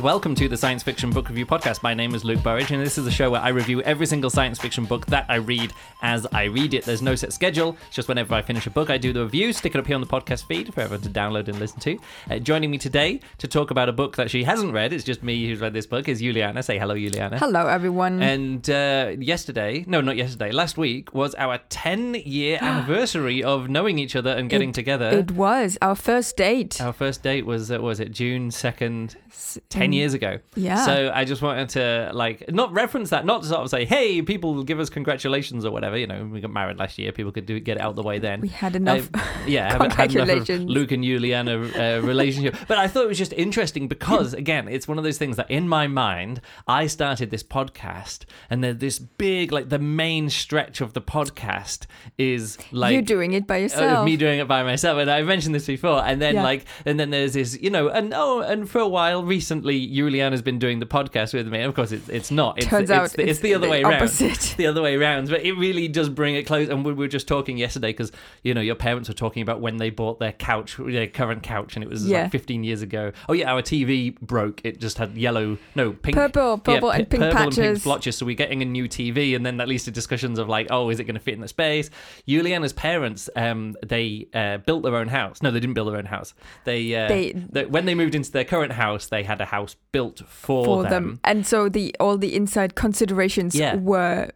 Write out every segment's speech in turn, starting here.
And welcome to the Science Fiction Book Review Podcast. My name is Luke Burridge, and this is a show where I review every single science fiction book that I read as I read it. There's no set schedule, it's just whenever I finish a book, I do the review, stick it up here on the podcast feed for everyone to download and listen to. Uh, joining me today to talk about a book that she hasn't read, it's just me who's read this book, is Juliana. Say hello, Juliana. Hello, everyone. And uh, yesterday, no, not yesterday, last week was our 10 year anniversary of knowing each other and getting It- together. it was our first date. Our first date was, uh, was it June 2nd, 10 years ago. Yeah. So I just wanted to, like, not reference that, not to sort of say, hey, people give us congratulations or whatever. You know, we got married last year. People could do get it out the way then. We had enough. Uh, yeah, haven't had enough Congratulations. Luke and Juliana uh, relationship. But I thought it was just interesting because, again, it's one of those things that in my mind, I started this podcast, and then this big, like, the main stretch of the podcast is like you doing it by uh, yourself. me doing it by myself, and I mentioned this before. And then Yeah. like, and then there's this, you know, and oh, and for a while recently, Juliana's been doing the podcast with me. Of course, it's it's not. It's, Turns it's, out the, it's, it's the other the way around. opposite. It's the other way around. But it really does bring it close. And we were just talking yesterday because you know your parents were talking about when they bought their couch, their current couch, and it was Yeah. like 15 years ago. Oh yeah, our TV broke. It just had yellow, no pink, Purple- purple yeah, and pi- pink purple and pink patches. blotches. So we're getting a new TV, and then at least the discussions of like, oh, is it going to fit in the space? Juliana's parents, um, they uh, built their own house. No, they didn't build their own house. They, uh, They- they when they moved into their current house, they had a house built for, for them. them. and so the all the inside considerations Yeah. were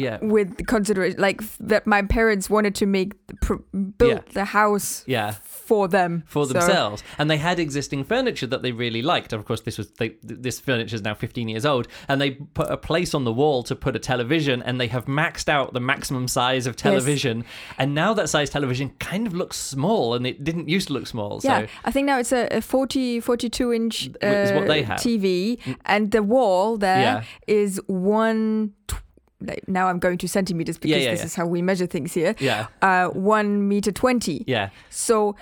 Yeah, with consideration like that my parents wanted to make pr- build Yeah. the house yeah. for them for So- themselves, and they had existing furniture that they really liked. Of course, this was they, this furniture is now 15 years old, and they put a place on the wall to put a television, and they have maxed out the maximum size of television, and now that size television kind of looks small, and it didn't used to look small. yeah So i think now it's a, a 40 42 inch uh, Is what they have. tv and the wall there Yeah. is one tw- like, now i'm going to centimeters because yeah, this yeah. is how we measure things here. Yeah, uh one meter 20 yeah, so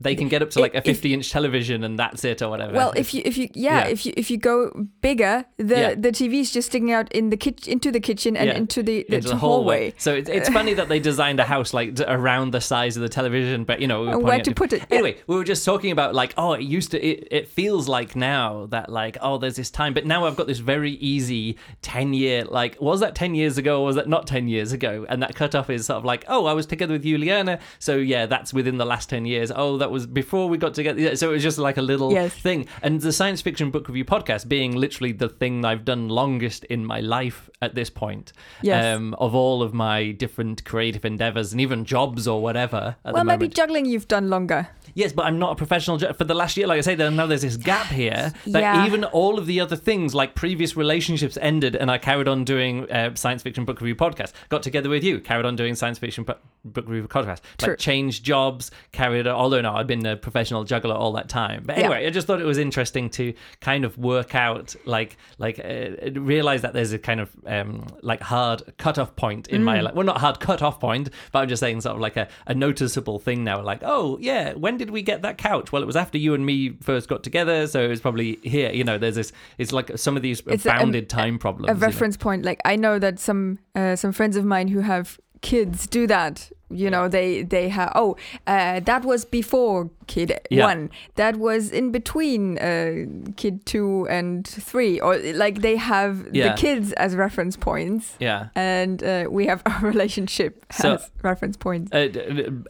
they can get up to like a 50 inch television, and that's it, or whatever. Well, if you if you yeah, Yeah. if you if you go bigger, the Yeah. the TV is just sticking out in the kitchen into the kitchen and Yeah. into the, the, into the hallway. hallway. So it's, it's funny that they designed a house like around the size of the television, but you know, we were And pointing where to put it. Anyway, we were just talking about like, oh, it used to. It, it feels like now that like, oh, there's this time, but now I've got this very easy ten year. Like, was that ten years ago? or Was that not ten years ago? And that cutoff is sort of like, oh, I was together with Juliana, so yeah, that's within the last ten years. Oh, that was before we got together. So it was just like a little Yes. thing. And the science fiction book review podcast being literally the thing I've done longest in my life at this point. Yes. Um, of all of my different creative endeavors and even jobs or whatever. At Well, maybe juggling you've done longer. Yes, but I'm not a professional ju- for the last year. Like I say, there now there's this gap here that Yeah. even all of the other things, like previous relationships, ended, and I carried on doing uh, science fiction book review podcast. Got together with you, carried on doing science fiction bu- book review podcast. True. Like changed jobs, carried on. Although no, I've been a professional juggler all that time. But Yeah. anyway, I just thought it was interesting to kind of work out, like, like uh, realize that there's a kind of um, like hard cutoff point in Mm. my life. Well, not hard cutoff point, but I'm just saying sort of like a, a noticeable thing now. Like, oh yeah, when did we get that couch? Well, it was after you and me first got together, so it was probably here. You know, there's this. It's like some of these It's a- bounded time problems. A you know. reference point. Like I know that some uh, some friends of mine who have kids do that. You know, they they have. Oh, uh, that was before kid Yeah. one. That was in between uh, kid two and three, or like they have Yeah. the kids as reference points. Yeah. and uh, we have our relationship So- as reference points. a,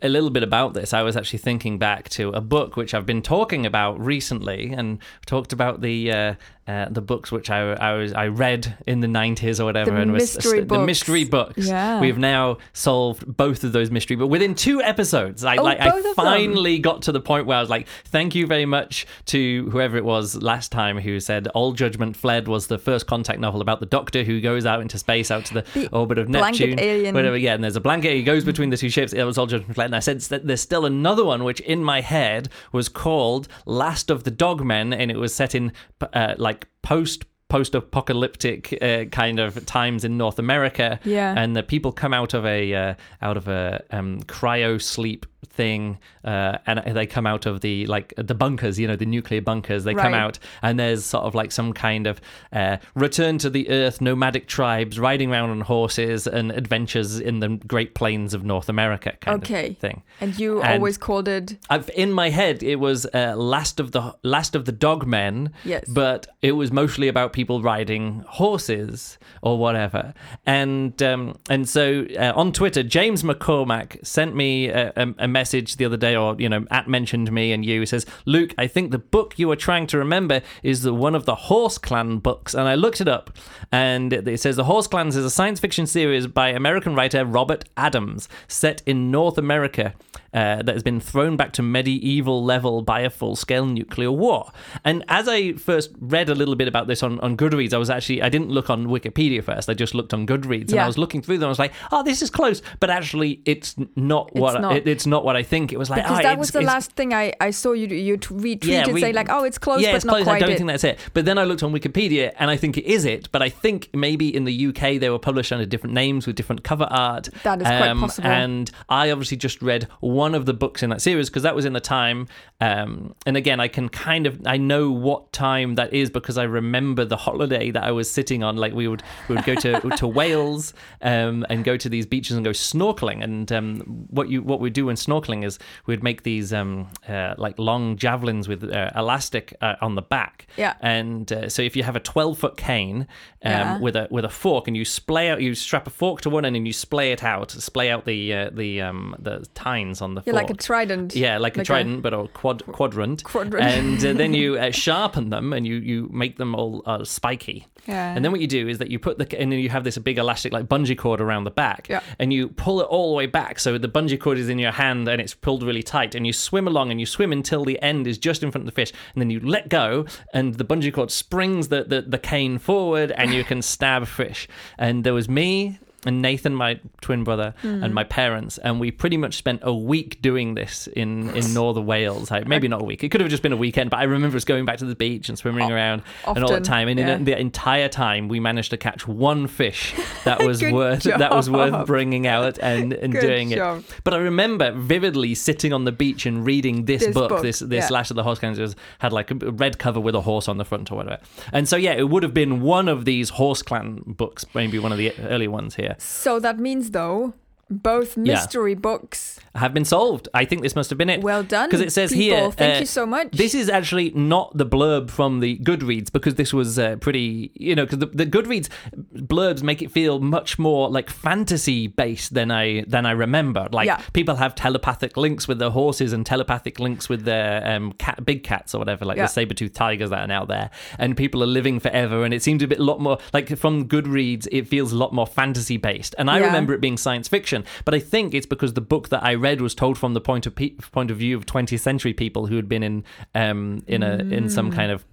a little bit about this. I was actually thinking back to a book which I've been talking about recently, and talked about the uh, uh, the books which I, I was I read in the nineties or whatever, The and was mystery the books. mystery books. Yeah. we've now solved both of those mystery, but within two episodes, I Oh, like I of them. finally got to the point where I was like, thank you very much to whoever it was last time who said All Judgment Fled was the first contact novel about the Doctor who goes out into space out to the, The orbit of Neptune, alien. whatever yeah, and there's a blanket. He goes between the two ships. It was all Judgment Fled. And I said that there's still another one, which in my head was called Last of the Dogmen, and it was set in uh, like post post-apocalyptic uh, kind of times in North America. Yeah. And the people come out of a uh, out of a um, cryo sleep thing, uh, and they come out of the like the bunkers, you know, the nuclear bunkers. They come out, and there's sort of like some kind of uh, return to the earth, nomadic tribes riding around on horses, and adventures in the Great Plains of North America, kind Okay. of thing. And you And- always called it I've, in my head, it was uh, last of the last of the dogmen. Yes. But it was mostly about people riding horses or whatever. And um, and so uh, on Twitter, James McCormack sent me a, a, a message the other day, or you know, at mentioned me and you. He says, Luke, I think the book you are trying to remember is the one of the Horse Clan books. And I looked it up, and it, says the Horse Clans is a science fiction series by American writer Robert Adams, set in North America. Uh, that has been thrown back to medieval level by a full scale nuclear war. And as I first read a little bit about this on, on Goodreads, I was actually, I didn't look on Wikipedia first, I just looked on Goodreads and I was looking through them. I was like, oh, this is close. But actually, it's not what not. It, it's not what I think. It was like, because oh, that was the last thing I, I saw you you retweeted Yeah, we- saying like oh it's close yeah, but it's not close. quite I don't it. think that's it. But then I looked on Wikipedia, and I think it is it. But I think maybe in the UK they were published under different names with different cover art. Um, That is quite possible. And I obviously just read one of the books in that series because that was in the time. Um, and again, I can kind of I know what time that is because I remember the holiday that I was sitting on. Like we would we would go to to Wales um, and go to these beaches and go snorkeling. And um, what you what we do when snorkeling is we'd make these um, uh, like long javelins with uh, elastic uh, on the back. Yeah. And uh, so if you have a 12 foot cane um, Yeah. with a with a fork and you splay out, you strap a fork to one end and you splay it out, splay out the uh, the um, the tines on the yeah fork. like a trident Yeah, like, a trident, but a quad quadrant. Quadrant. And uh, then you uh, sharpen them and you you make them all uh, spiky. Yeah. And then what you do is that you put the and then you have this big elastic like bungee cord around the back. Yeah. And you pull it all the way back so the bungee cord is in your hand and it's pulled really tight and you swim along and you swim until the end is just in front of the fish and then you let go and the bungee cord springs the the, the cane forward and you can stab fish. And there was me and Nathan, my twin brother, Hmm. and my parents, and we pretty much spent a week doing this in in North Wales. Like, maybe not a week; it could have just been a weekend. But I remember us going back to the beach and swimming around and all the time. And yeah. in the entire time, we managed to catch one fish that was worth that was worth bringing out and, and Good doing job. it. But I remember vividly sitting on the beach and reading this, This book, book, this this yeah. Lash of the Horse Clans was had like a red cover with a horse on the front or whatever. And so yeah, it would have been one of these Horse Clan books, maybe one of the early ones here. So that means though both Yeah. mystery books have been solved. I think this must have been it. well done because it says people. here. thank uh, you so much This is actually not the blurb from the Goodreads because this was uh, pretty, you know, because the, the Goodreads blurbs make it feel much more like fantasy based than I than I remember. Like Yeah. people have telepathic links with their horses and telepathic links with their um, cat, big cats or whatever, like Yeah. the saber tooth tigers that are now there, and people are living forever. And it seems a bit a lot more like from Goodreads, it feels a lot more fantasy based. And I Yeah. remember it being science fiction, but I think it's because the book that I read was told from the point of pe- point of view of 20th century people who had been in um in a in Mm. some kind of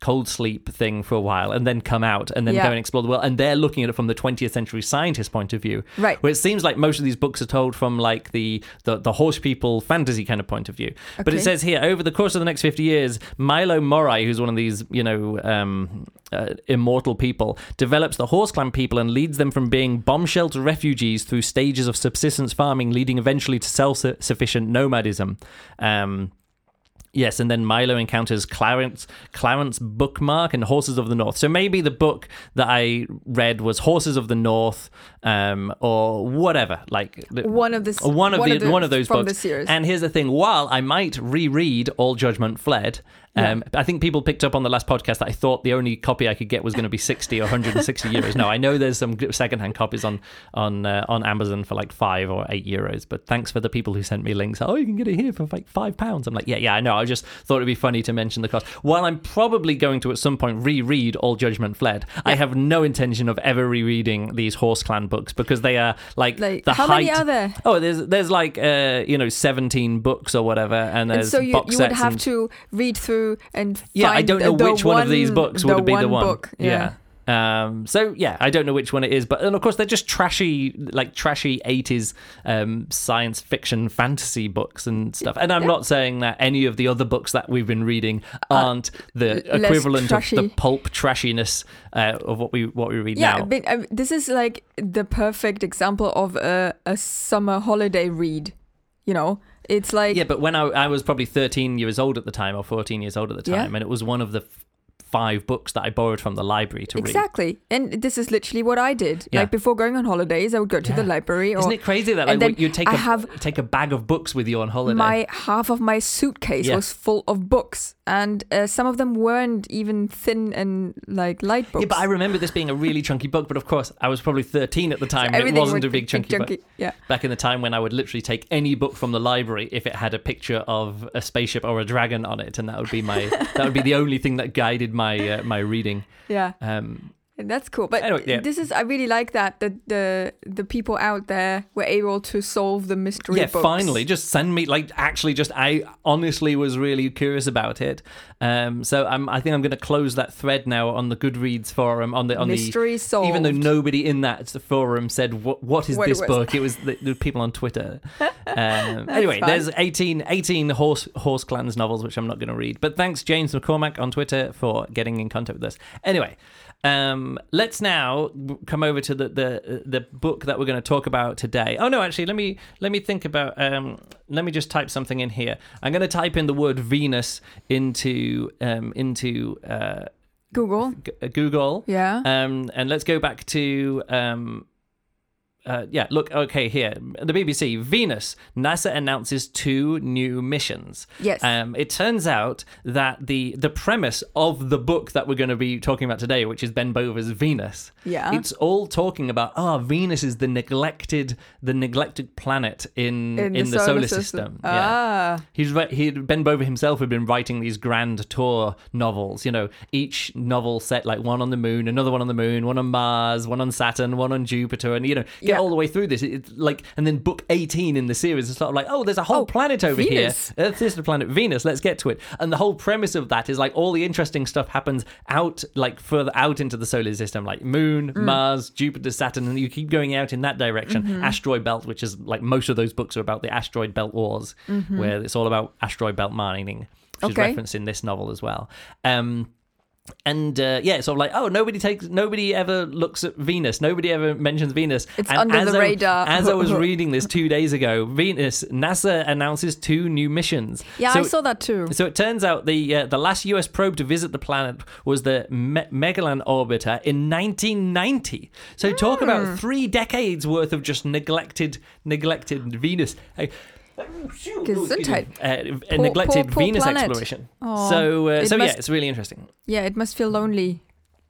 cold sleep thing for a while and then come out and then Yeah. go and explore the world and they're looking at it from the 20th century scientist point of view Right. where it seems like most of these books are told from like the the, the horse people fantasy kind of point of view but it says here over the course of the next 50 years milo morai who's one of these you know um uh, immortal people develops the horse clan people and leads them from being bomb shelter refugees through stages of subsistence farming leading eventually to self-sufficient nomadism um Yes, and then Milo encounters Clarence Clarence Bookmark and Horses of the North. So maybe the book that I read was Horses of the North, um, or whatever. Like the- one of the s- one of the, one of those from books. the series And here's the thing: while I might reread All Judgment Fled, um, I think people picked up on the last podcast that I thought the only copy I could get was going to be sixty or 160 euros. No, I know there's some secondhand copies on on uh, on Amazon for like five or eight euros. But thanks for the people who sent me links. Oh, you can get it here for like five pounds. I'm like, yeah, yeah, I know. I just thought it'd be funny to mention the cost. While I'm probably going to at some point reread All Judgment Fled, I have no intention of ever rereading these Horse Clan books because they are like, like the how height. many are there Oh, there's there's like uh you know 17 books or whatever, and and there's so you, you would have and- to read through and yeah, I don't know the which one, of these books would be the one. book yeah. Um, so yeah, I don't know which one it is, but and of course they're just trashy, like trashy '80s um, science fiction fantasy books and stuff. And I'm not saying that any of the other books that we've been reading aren't the Uh, less equivalent of the pulp trashiness uh, of what we what we read Yeah, now. but, uh, this is like the perfect example of a, a summer holiday read. You know, It's like Yeah, but when I, I was probably 13 years old at the time, or 14 years old at the Yeah. time, and it was one of the five books that I borrowed from the library to read. exactly, and this is literally what I did. Yeah. Like before going on holidays, I would go to the library, or Isn't it crazy that like then you'd take I a have- take a bag of books with you on holiday? my half of my suitcase Yeah. was full of books, and uh, some of them weren't even thin and like light books. yeah, but I remember this being a really chunky book. But of course, I was probably 13 at the time. and it wasn't a big be chunky, book. Yeah. Back in the time when I would literally take any book from the library if it had a picture of a spaceship or a dragon on it, and that would be my that would be the only thing that guided my uh, my reading. Yeah. Um, That's cool. But Anyway, yeah. this is I really like that that the the people out there were able to solve the mystery yeah, books. finally, just send me like actually just I honestly was really curious about it. Um, so I'm I think I'm going to close that thread now on the Goodreads forum on the on the mystery the solved. even though nobody in that forum said what what is What this it book, it was the, the people on Twitter. Um, anyway, fine. there's 18, 18 horse horse clans novels which I'm not going to read, but thanks James McCormack on Twitter for getting in contact with us. Anyway. Um, let's now come over to the, the the book that we're going to talk about today. Oh no, actually, let me let me think about. Um, let me just type something in here. I'm going to type in the word Venus into um, into uh, Google. G- Google. Yeah. Um, and let's go back to um, uh, yeah. Look, okay, here the BBC Venus. NASA announces two new missions. Yes. Um, it turns out that the the premise of the book that we're going to be talking about today, which is Ben Bova's Venus, Yeah. it's all talking about ah, Venus is the neglected the neglected planet in in, the, solar, system. Yeah. Ah. He's re- he Ben Bova himself had been writing these grand tour novels. You know, each novel set like one on the moon, another one on the moon, one on Mars, one on Saturn, one on Jupiter, and you know, get Yeah. all the way through this. It's like, and then book eighteen in the series is sort of like, oh, there's a whole Oh, planet over Venus. here. Earth is the planet Venus. Let's get to it. And the whole premise of that is like all the interesting stuff happens out, like further out into the solar system, like Moon, Mm. Mars, Jupiter, Saturn, and you keep going out in that direction. Mm-hmm. Asteroid belt, which is like most of those books are about the asteroid belt wars, where it's all about asteroid belt mining, which is Mm-hmm. Referenced in this novel as well. Um, and uh, yeah, it's sort of like, oh, nobody takes, nobody ever looks at Venus. Nobody ever mentions Venus. It's And under as the I- radar. As I was reading this two days ago, Venus, NASA announces two new missions. Yeah, So- I saw that too. so it turns out the uh, the last U.S. probe to visit the planet was the Me- Magellan orbiter in 1990. So talk Hmm. about three decades worth of just neglected neglected Venus. Gesundheit. Uh, Poor- neglected poor- poor Venus planet. exploration. Aw. so uh, It so yeah, it's really interesting. Yeah, it must feel lonely,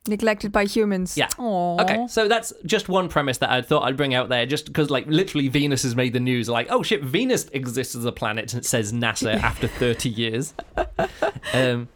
neglected by humans. Yeah. Aww. Okay, so that's just one premise that I thought I'd bring out there, just because, like, literally Venus has made the news. Like, oh shit, Venus exists as a planet, says NASA after 30 years. Um,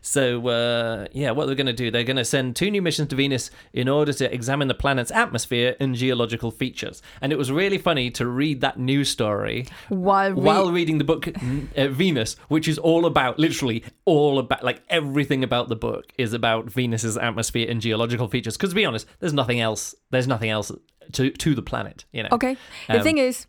so, uh, yeah, what they're going to do, they're going to send two new missions to Venus in order to examine the planet's atmosphere and geological features. And it was really funny to read that news story While we, while reading the book uh, Venus, which is all about literally all about like everything about the book is about Venus's atmosphere and geological features. Because to be honest, there's nothing else. There's nothing else to to the planet. You know. Okay. The Um, thing is,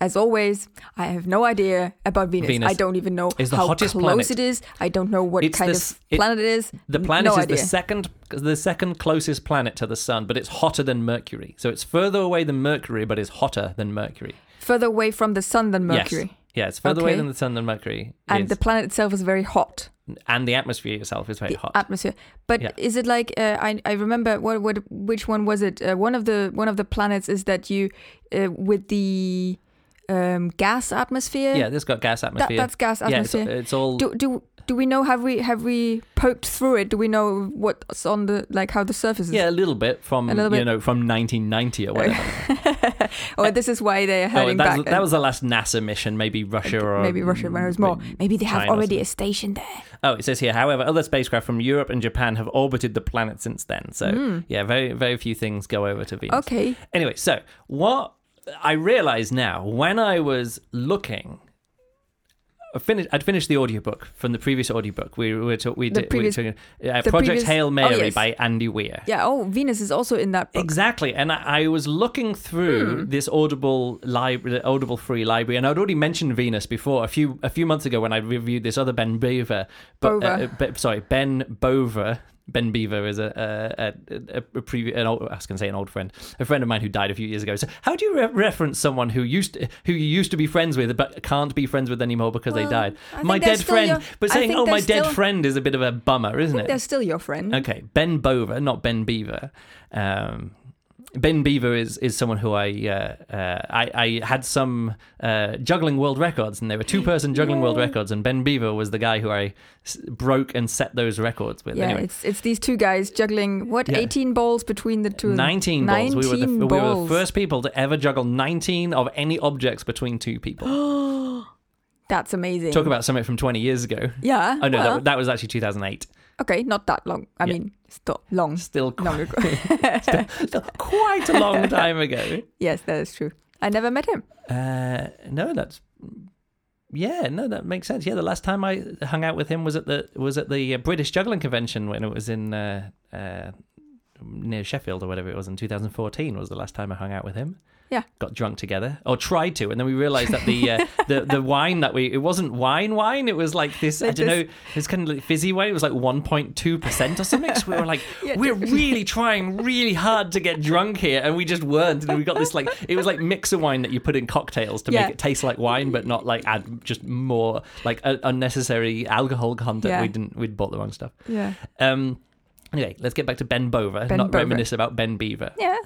as always, I have no idea about Venus. Venus I don't even know is the how close planet. it is. I don't know what It's kind of planet it is. The planet no is idea. the second the second closest planet to the sun, but it's hotter than Mercury. So it's further away than Mercury, but it's hotter than Mercury. Further away from the sun than Mercury. Yes. Yeah, it's further away Okay. than the sun than Mercury. And the planet itself is very hot. and the atmosphere itself is very the hot. atmosphere. But Yeah. is it like uh, I I remember what what which one was it? Uh, one of the one of the planets is that you uh, with the um, gas atmosphere. yeah, this got gas that, atmosphere. that's gas atmosphere. yeah, it's, it's all do do do we know have we have we poked through it? Do we know what's on the like how the surface is? Yeah, a little bit from little you know from 1990 or whatever. or this is why they're oh, heading that, back. was, that was the last NASA mission. Maybe Russia or maybe Russia, where there's more. Maybe they have China already a station there. Oh, it says here. However, other spacecraft from Europe and Japan have orbited the planet since then. So yeah, very very few things go over to Venus. Okay. Anyway, so what I realize now when I was looking. I finished, I'd finished the audiobook from the previous audiobook. We were we did previous- we were talking, uh, Project previous- Hail oh, Mary yes. by Andy Weir. Yeah. Oh, Venus is also in that book. Exactly, and I, I was looking through Hmm. this Audible library, Audible free library, and I'd already mentioned Venus before a few a few months ago when I reviewed this other Ben Bova, but, Bova. uh, Be- sorry Ben Bova Ben Beaver is a a, a, a, previous an old, I was going to say an old friend, a friend of mine who died a few years ago. So how do you re- reference someone who used to, who you used to be friends with but can't be friends with anymore because they died? My dead friend, your- but saying oh my they're dead friend is a bit of a bummer, isn't it? They're still your friend. Okay, Ben Bova, not Ben Beaver. Um, ben Beaver is, is someone who I, uh, uh, I I had some uh, juggling world records, and they were two person juggling world records, and Ben Beaver was the guy who I s- broke and set those records with. Yeah, anyway, it's it's these two guys juggling what Yeah. 18 balls between the two. them? 19 balls. We were, the, 19 we were the first people to ever juggle 19 of any objects between two people. That's amazing. Talk about something from 20 years ago. yeah. Oh no, well, that, that was actually 2008. Okay, not that long. I Yeah. mean, still long, Still, qu- long ago. still quite a long time ago. yes, that is true. I never met him. Uh, no, that's yeah, no, that makes sense. Yeah, the last time I hung out with him was at the was at the uh, British Juggling Convention when it was in uh, uh, near Sheffield or whatever it was in 2014. Was the last time I hung out with him. Yeah. got drunk together or tried to, and then we realised that the uh, the the wine that we it wasn't wine wine. It was like this. I don't this- know. It was kind of like fizzy wine. It was like 1.2 percent or something. So we were like, Yeah. we're really trying really hard to get drunk here, and we just weren't. And we got this like it was like mixer wine that you put in cocktails to Yeah. make it taste like wine, but not like add just more like uh, unnecessary alcohol content. Yeah. We didn't. We'd bought the wrong stuff. Yeah. Um. Anyway, let's get back to Ben Bova, Ben not Bova. reminisce about Ben Beaver. Yeah.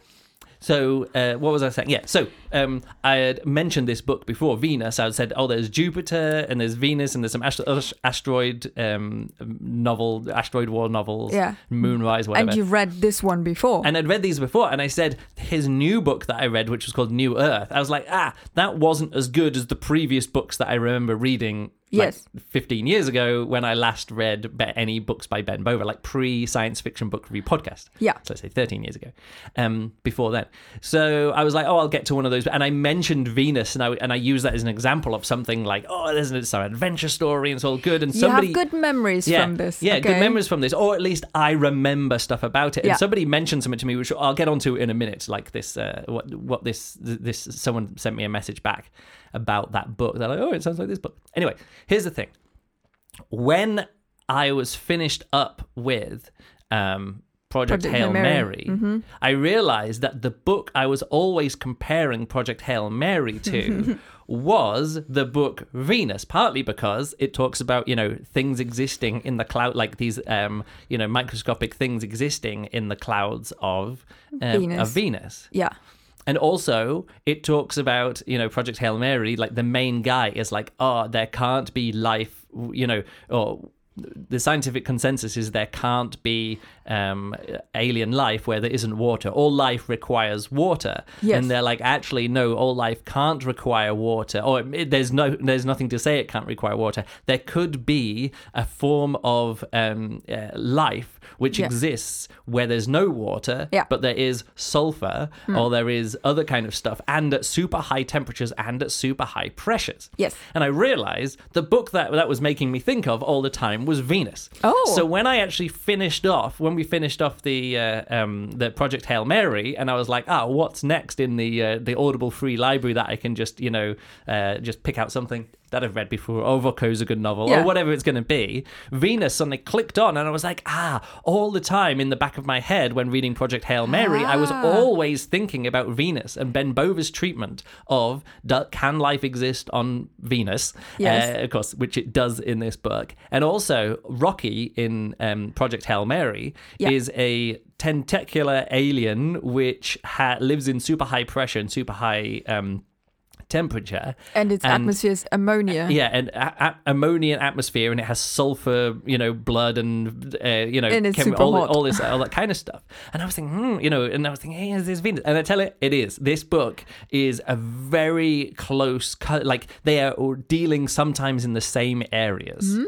So, uh, what was I saying? Yeah, so um, I had mentioned this book before, Venus. I had said, oh, there's Jupiter and there's Venus and there's some astro- asteroid um, novel, asteroid war novels, Yeah. Moonrise, whatever. And you've read this one before. And I'd read these before, and I said his new book that I read, which was called New Earth. I was like, ah, that wasn't as good as the previous books that I remember reading. Like, Yes. 15 years ago when I last read any books by Ben Bova, like pre science fiction book review podcast. Yeah. So let's say 13 years ago, um, before then. So I was like, oh, I'll get to one of those. And I mentioned Venus, and I, and I used that as an example of something like, oh, there's an- some adventure story, and it's all good. And you somebody. have good memories yeah, from this. Yeah, good memories from this, or at least I remember stuff about it. And Yeah. somebody mentioned something to me, which I'll get onto in a minute. Like this, uh, what what this this someone sent me a message back about that book. They're like, oh, it sounds like this book. Anyway, here's the thing: when I was finished up with um, Project, Project Hail Mary, Mary. Mhm. I realized that the book I was always comparing Project Hail Mary to was the book Venus, partly because it talks about, you know, things existing in the cloud, like these, um, you know, microscopic things existing in the clouds of, um, Venus. of Venus. Yeah. And also, it talks about, you know, Project Hail Mary, like the main guy is like, oh, there can't be life, you know, or the scientific consensus is there can't be um, alien life where there isn't water. All life requires water, Yes. and they're like, actually, no, all life can't require water, or it, there's no, there's nothing to say it can't require water. There could be a form of um, uh, life which Yeah. exists where there's no water, Yeah. but there is sulfur or there is other kind of stuff, and at super high temperatures and at super high pressures. Yes. And I realized the book that that was making me think of all the time was Venus. Oh. So when I actually finished off, when we finished off the uh, um, the Project Hail Mary, and I was like, ah, what's next in the uh, the Audible free library that I can just you know uh, just pick out something that I've read before, or Voko's a good novel, Yeah. or whatever it's going to be. Venus suddenly clicked on, and I was like, ah, all the time in the back of my head when reading Project Hail Mary, I was Ah. always thinking about Venus and Ben Bova's treatment of can life exist on Venus? Yes. Uh, of course, which it does in this book. And also, Rocky in um, Project Hail Mary Yeah. is a tentacular alien which ha- lives in super high pressure and super high um, temperature. And its And- atmosphere is ammonia. Yeah, and a- a- ammonia atmosphere, and it has sulfur, you know, blood and uh, you know, And chemi- all, all this, all that kind of stuff. And I was thinking, hmm, you know, and I was thinking, hey, is this Venus? And I tell it, it is. This book is a very close, cut. like they are dealing sometimes in the same areas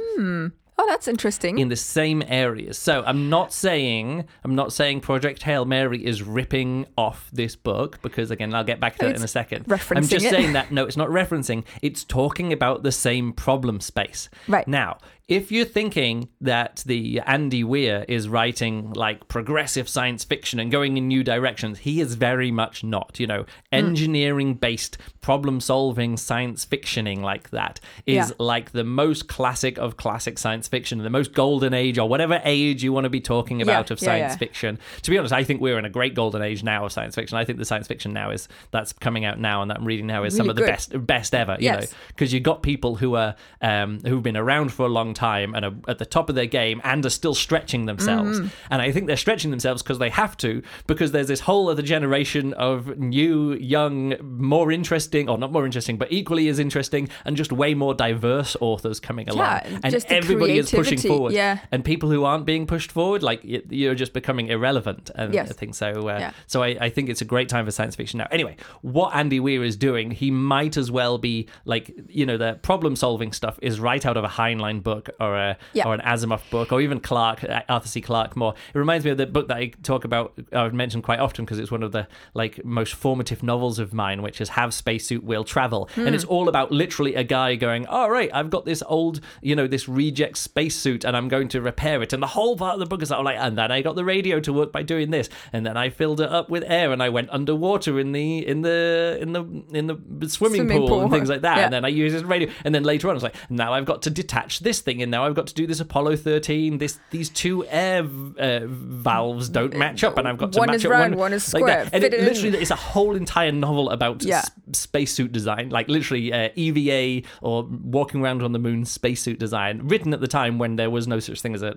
Oh, that's interesting. in the same areas. So I'm not saying I'm not saying Project Hail Mary is ripping off this book because again I'll get back to that in a second. referencing I'm just it. saying that no, it's not referencing. It's talking about the same problem space. Right. now. If you're thinking that the Andy Weir is writing like progressive science fiction and going in new directions, he is very much not. You know, engineering based problem solving science fictioning like that is Yeah. like the most classic of classic science fiction, the most golden age or whatever age you want to be talking about of science yeah. fiction. To be honest, I think we're in a great golden age now of science fiction. I think the science fiction now is that's coming out now and that I'm reading now is some Really of the best best ever. You know, Yes. because you've got people who are um, who've been around for a long time and are at the top of their game and are still stretching themselves. Mm-hmm. And I think they're stretching themselves because they have to because there's this whole other generation of new, young, more interesting or not more interesting, but equally as interesting and just way more diverse authors coming along. Yeah, and everybody is pushing forward. yeah. And people who aren't being pushed forward, like you're just becoming irrelevant. And Yes. I think so. Uh, Yeah. So I, I think it's a great time for science fiction now. Anyway, what Andy Weir is doing, he might as well be like, you know, the problem solving stuff is right out of a Heinlein book or a Yeah. or an Asimov book or even Clarke, uh, Arthur C. Clarke more. It reminds me of the book that I talk about, I've mentioned quite often because it's one of the like most formative novels of mine, which is Have Spacesuit Will Travel. And it's all about literally a guy going, all right, I've got this old, you know, this reject spacesuit and I'm going to repair it. And the whole part of the book is like, and then I got the radio to work by doing this. And then I filled it up with air and I went underwater in the, in the, in the, in the swimming, Swimming pool, and things like that. Yeah. And then I used this radio. And then later on, it's like, now I've got to detach this thing and now I've got to do this Apollo 13. This, these two air uh, valves don't match up and I've got to One match is up round, one, one is like that. square. And it it literally, it's a whole entire novel about Yeah. s- spacesuit design, like literally uh, EVA or walking around on the moon spacesuit design, written at the time when there was no such thing as a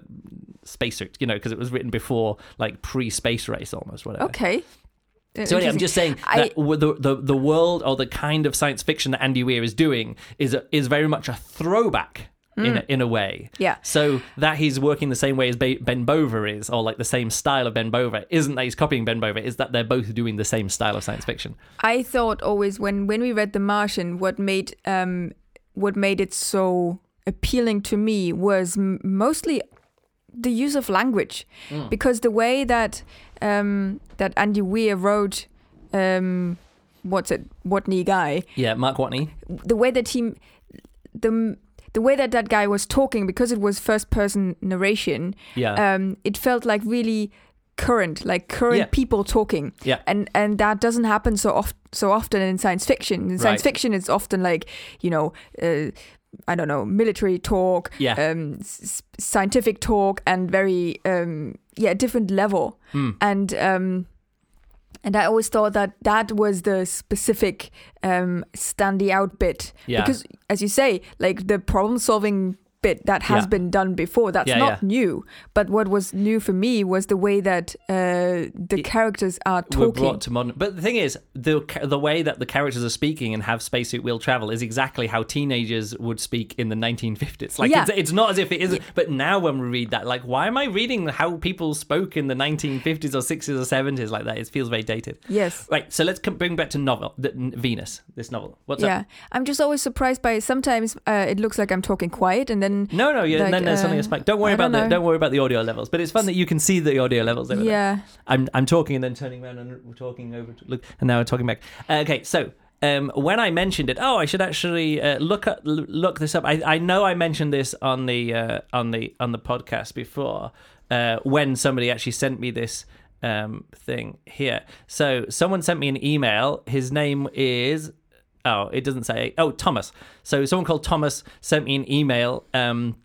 spacesuit, you know, because it was written before like pre-space race almost, whatever. Okay. So anyway, I'm just saying that w- the, the the world or the kind of science fiction that Andy Weir is doing is a, is very much a throwback. In, a, in a way, Mm. Yeah. So that he's working the same way as Ben Bova is, or like the same style of Ben Bova, isn't that he's copying Ben Bova? Is that they're both doing the same style of science fiction? I thought always when when we read The Martian, what made um what made it so appealing to me was m- mostly the use of language, because the way that um that Andy Weir wrote um what's it Watney guy Yeah, Mark Watney. the way that he the the way that that guy was talking because it was first person narration Yeah, um it felt like really current like current Yeah. people talking yeah, and and that doesn't happen so oft so often in science fiction. In science Right. fiction, it's often like you know, uh, I don't know, military talk, yeah. um, s- scientific talk, and very um, yeah, different level. Mm. And um, and I always thought that that was the specific um, standy out bit Yeah. because, as you say, like the problem solving bit that has Yeah. been done before. That's Yeah, not yeah. new. But what was new for me was the way that uh, the It- characters are were talking. brought to modern. But the thing is, the the way that the characters are speaking and have spacesuit will travel is exactly how teenagers would speak in the 1950s. Like Yeah. it's, it's not as if it isn't. But now when we read that, like, why am I reading how people spoke in the 1950s or 60s or 70s like that? It feels very dated. yes. Right. So let's come, bring back to novel the, Venus. This novel. What's yeah, up? I'm just always surprised by sometimes uh, it looks like I'm talking quiet, and then No, no, yeah, Like, and then there's something uh, spike. Don't worry I about don't the don't worry about the audio levels. But it's fun that you can see the audio levels. over there. yeah, I'm I'm talking and then turning around and we're talking over to look and now I'm talking back. Uh, okay, so um, when I mentioned it, oh, I should actually uh, look at look this up. I, I know I mentioned this on the uh, on the on the podcast before uh, when somebody actually sent me this um, thing here. So someone sent me an email. His name is oh, it doesn't say. Oh, Thomas. So someone called Thomas sent me an email. Um,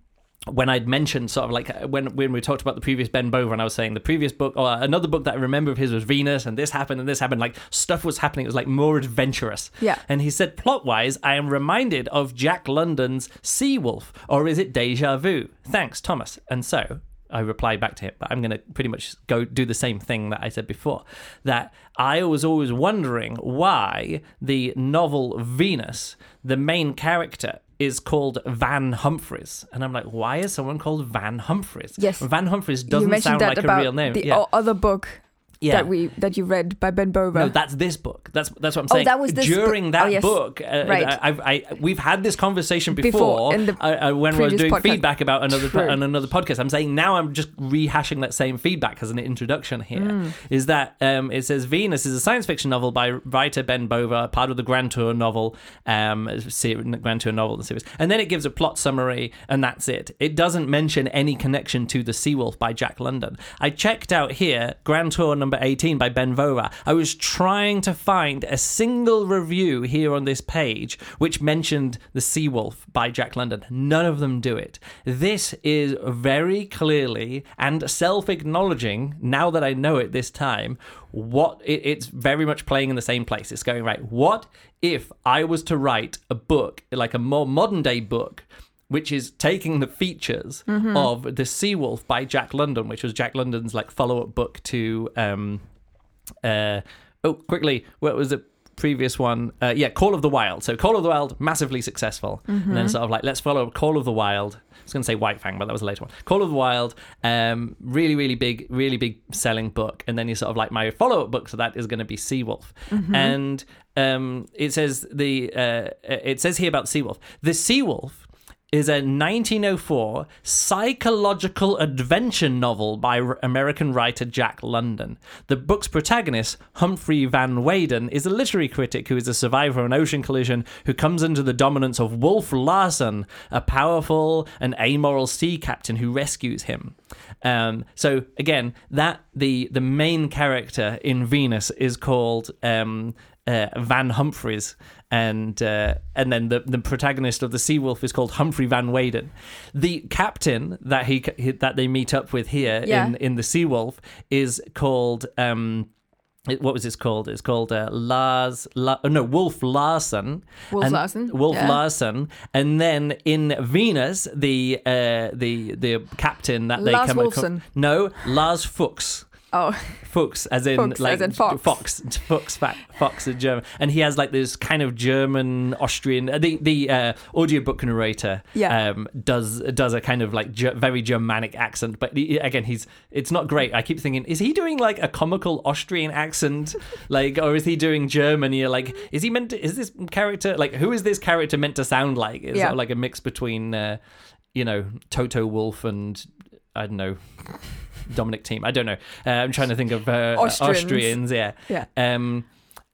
when I'd mentioned sort of like uh, when when we talked about the previous Ben Bova and I was saying the previous book or another book that I remember of his was Venus and this happened and this happened like stuff was happening it was like more adventurous Yeah. and he said plot wise I am reminded of Jack London's Seawolf or is it deja vu thanks Thomas and so I replied back to him but I'm going to pretty much go do the same thing that I said before that I was always wondering why the novel Venus the main character is called Van Humphreys. And I'm like, why is someone called Van Humphreys? Yes. Van Humphreys doesn't sound like a real name. the yeah. other book. Yeah. that we that you read by Ben Bova. No, that's this book. That's that's what I'm saying. Oh, saying. that was this book. during book. that Oh, yes. book. Uh, Right. I, I we've had this conversation before, Before, uh, uh, when we were doing podcast. feedback about another True. on another podcast. I'm saying now I'm just rehashing that same feedback as an introduction here. Is Mm. that um, it says Venus is a science fiction novel by writer Ben Bova, part of the Grand Tour novel, um, ser- Grand Tour novel the series, and then it gives a plot summary, and that's it. It doesn't mention any connection to the Seawolf by Jack London. I checked out here Grand Tour number 18 by Ben Bova. I was trying to find a single review here on this page which mentioned the Seawolf by Jack London. None of them do it. This is very clearly and self-acknowledging. Now that I know it this time, what it, it's very much playing in the same place. It's going right. What if I was to write a book like a more modern day book? Which is taking the features of The Seawolf by Jack London, which was Jack London's like follow up book to um uh oh quickly, what was the previous one? Uh, yeah, Call of the Wild. So Call of the Wild, massively successful. And then sort of like let's follow up Call of the Wild. I was going to say White Fang, but that was a later one. Call of the Wild, um, really, really big, really big selling book. And then you sort of like my follow up book to that is going to be Seawolf. And um, it says the uh, it says here about the Seawolf. The Seawolf is a 1904 psychological adventure novel by American writer Jack London. The book's protagonist, Humphrey Van Weyden, is a literary critic who is a survivor of an ocean collision who comes under the dominance of Wolf Larsen, a powerful and amoral sea captain who rescues him. Um, so again, that the the main character in Venus is called um, uh, Van Humphreys, and uh, and then the the protagonist of the Seawolf is called Humphrey Van Weyden. The captain that he, that they meet up with here Yeah. in in the Seawolf is called. Um, what was this called? It's called uh, Lars. La, no, Wolf Larsen. Wolf And- Larsen, Wolf yeah. Larsen, and then in Venus, the uh, the the captain that they come across-. No, Lars Fuchs. Oh, Fuchs, as in Fuchs, like as in fox. Fox, Fox, Fox in German, and he has like this kind of German Austrian. uh, The the uh, audiobook narrator, Yeah. um, does does a kind of like very Germanic accent, but he, again, he's it's not great. I keep thinking, is he doing like a comical Austrian accent, like, or is he doing German? You're like, is he meant? To, is this character like who is this character meant to sound like? Is Yeah. it like a mix between, uh, you know, Toto Wolff and I don't know. Dominic Thiem. I don't know. Uh, I'm trying to think of uh, Austrians. Austrians. Yeah. Yeah. Um,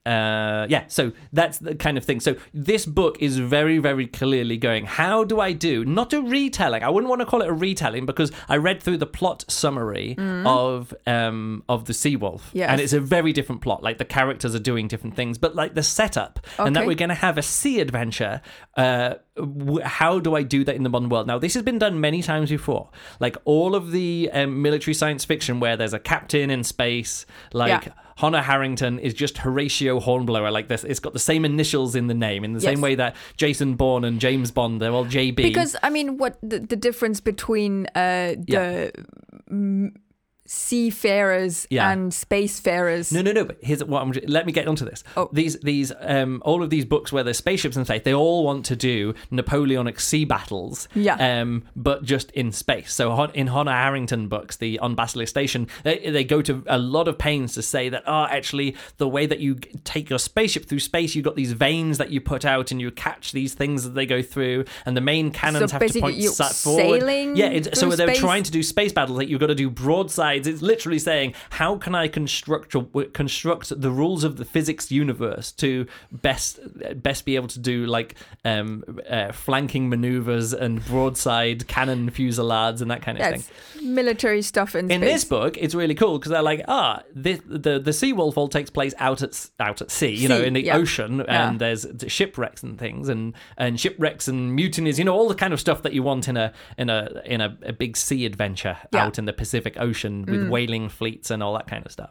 uh, yeah. So that's the kind of thing. So this book is very, very clearly going. How do I do not a retelling? I wouldn't want to call it a retelling because I read through the plot summary of um of the Seawolf, Yes. and it's a very different plot. Like the characters are doing different things, but like the setup and that we're going to have a sea adventure. Uh, how do I do that in the modern world? Now, this has been done many times before. Like all of the um, military science fiction where there's a captain in space, like. Yeah. Honor Harrington is just Horatio Hornblower. Like this, it's got the same initials in the name, in the same way that Jason Bourne and James Bond, they're all JB. because I mean, what the, the difference between uh, the mm, seafarers Yeah. and spacefarers? No, no, no. But here's what I'm. Let me get onto this. Oh. These, these, um, all of these books where there's spaceships and space, they all want to do Napoleonic sea battles. Yeah. Um, but just in space. So in Honor Harrington books, the on Basilisk Station, they, they go to a lot of pains to say that, oh, actually, the way that you take your spaceship through space, you've got these veins that you put out, and you catch these things that they go through, and the main cannons have to point you're sa- forward. sailing Yeah. It's, so they're space? trying to do space battles. Like you've got to do broadsides. It's literally saying, how can I construct construct the rules of the physics universe to best best be able to do like um, uh, flanking maneuvers and broadside cannon fusillades and that kind of thing. military stuff in, In space. this book, it's really cool because they're like, ah, this, the the Seawolf all takes place out at out at sea, you know, in the yeah. ocean, Yeah. and there's shipwrecks and things, and and shipwrecks and mutinies, you know, all the kind of stuff that you want in a in a in a, a big sea adventure Yeah. Out in the Pacific Ocean with whaling fleets and all that kind of stuff.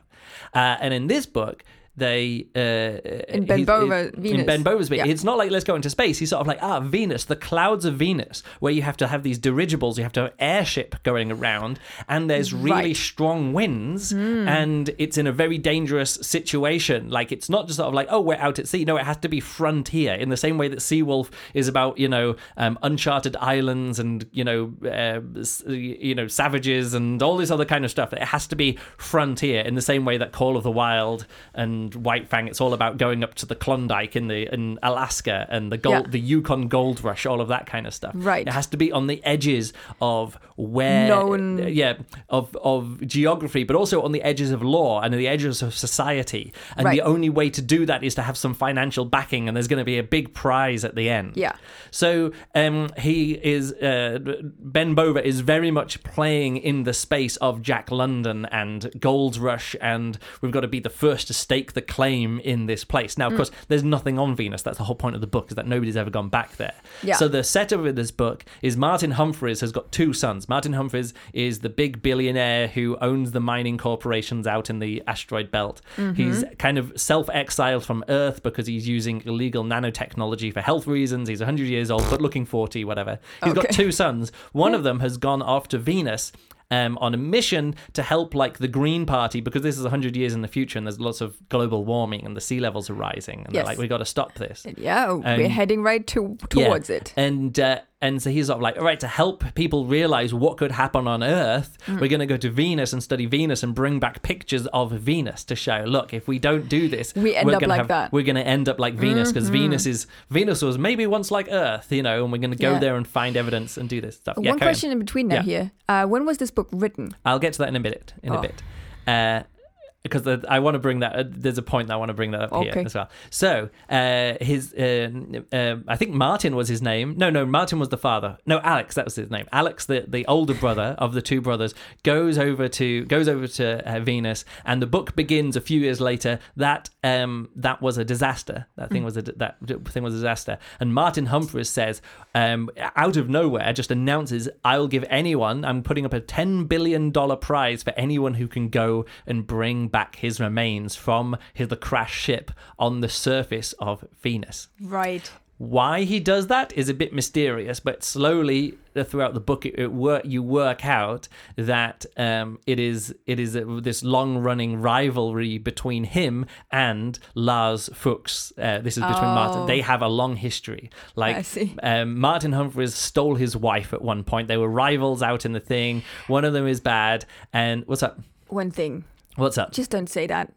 Uh, and in this book, they uh, In Ben he's- Bova- in Venus. Ben Bova's Yeah. it's not like let's go into space. He's sort of like ah Venus, the clouds of Venus, where you have to have these dirigibles, you have to have airship going around, and there's really Right. strong winds, and it's in a very dangerous situation. Like it's not just sort of like oh we're out at sea. No, it has to be frontier in the same way that Seawolf is about you know um, uncharted islands and you know uh, you know savages and all this other kind of stuff. It has to be frontier in the same way that Call of the Wild and White Fang. It's all about going up to the Klondike in the in Alaska and the gold Yeah. the Yukon Gold Rush, all of that kind of stuff. Right. It has to be on the edges of where Known- yeah of of geography, but also on the edges of law and the edges of society. And Right. the only way to do that is to have some financial backing, and there's going to be a big prize at the end. Yeah. So um, he is uh, Ben Bova is very much playing in the space of Jack London and Gold Rush, and we've got to be the first to stake the claim in this place. Mm. Now, of course, there's nothing on Venus. That's the whole point of the book is that nobody's ever gone back there. Yeah. So the setup of this book is Martin Humphreys has got two sons. Martin Humphreys is the big billionaire who owns the mining corporations out in the asteroid belt. Mm-hmm. He's kind of self-exiled from Earth because he's using illegal nanotechnology for health reasons. He's 100 years old but looking 40, whatever. He's got two sons. One of them has gone off to Venus. Um, on a mission to help like the Green Party because this is 100 years in the future and there's lots of global warming and the sea levels are rising and they're like we got to stop this Yeah, we're heading right to yeah. towards it. And uh, and so he's sort of like, all right, to help people realize what could happen on Earth, Mm. we're going to go to Venus and study Venus and bring back pictures of Venus to show. Look, if we don't do this, We end we're up like have, that. Mm-hmm. We're going to end up like Venus because Venus is Venus was maybe once like Earth, you know, and we're going to go Yeah. there and find evidence and do this stuff. Yeah, One on. question in between now Yeah. here. Uh, when was this book written? I'll get to that in a minute. In a Oh. bit. Uh, because I want to bring that. Uh, there's a point that I want to bring that up here as well. So uh, his, uh, uh, I think Martin was his name. No, no, Martin was the father. No, Alex, that was his name. Alex, the, the older brother of the two brothers, goes over to goes over to uh, Venus, and the book begins a few years later. That um, that was a disaster. That thing was a that thing was a disaster. And Martin Humphreys says, um, out of nowhere, just announces, "I'll give anyone. I'm putting up a ten billion dollar prize for anyone who can go and bring back his remains from his, the crash ship on the surface of Venus." Right. Why he does that is a bit mysterious, but slowly uh, throughout the book, it, it work you work out that um, it is it is a, this long running rivalry between him and Lars Fuchs. Uh, this is between Martin. Oh. They have a long history. Like I see. Um, Martin Humphreys stole his wife at one point. They were rivals out in the thing. One of them is bad. And what's up? One thing. What's up? Just don't say that.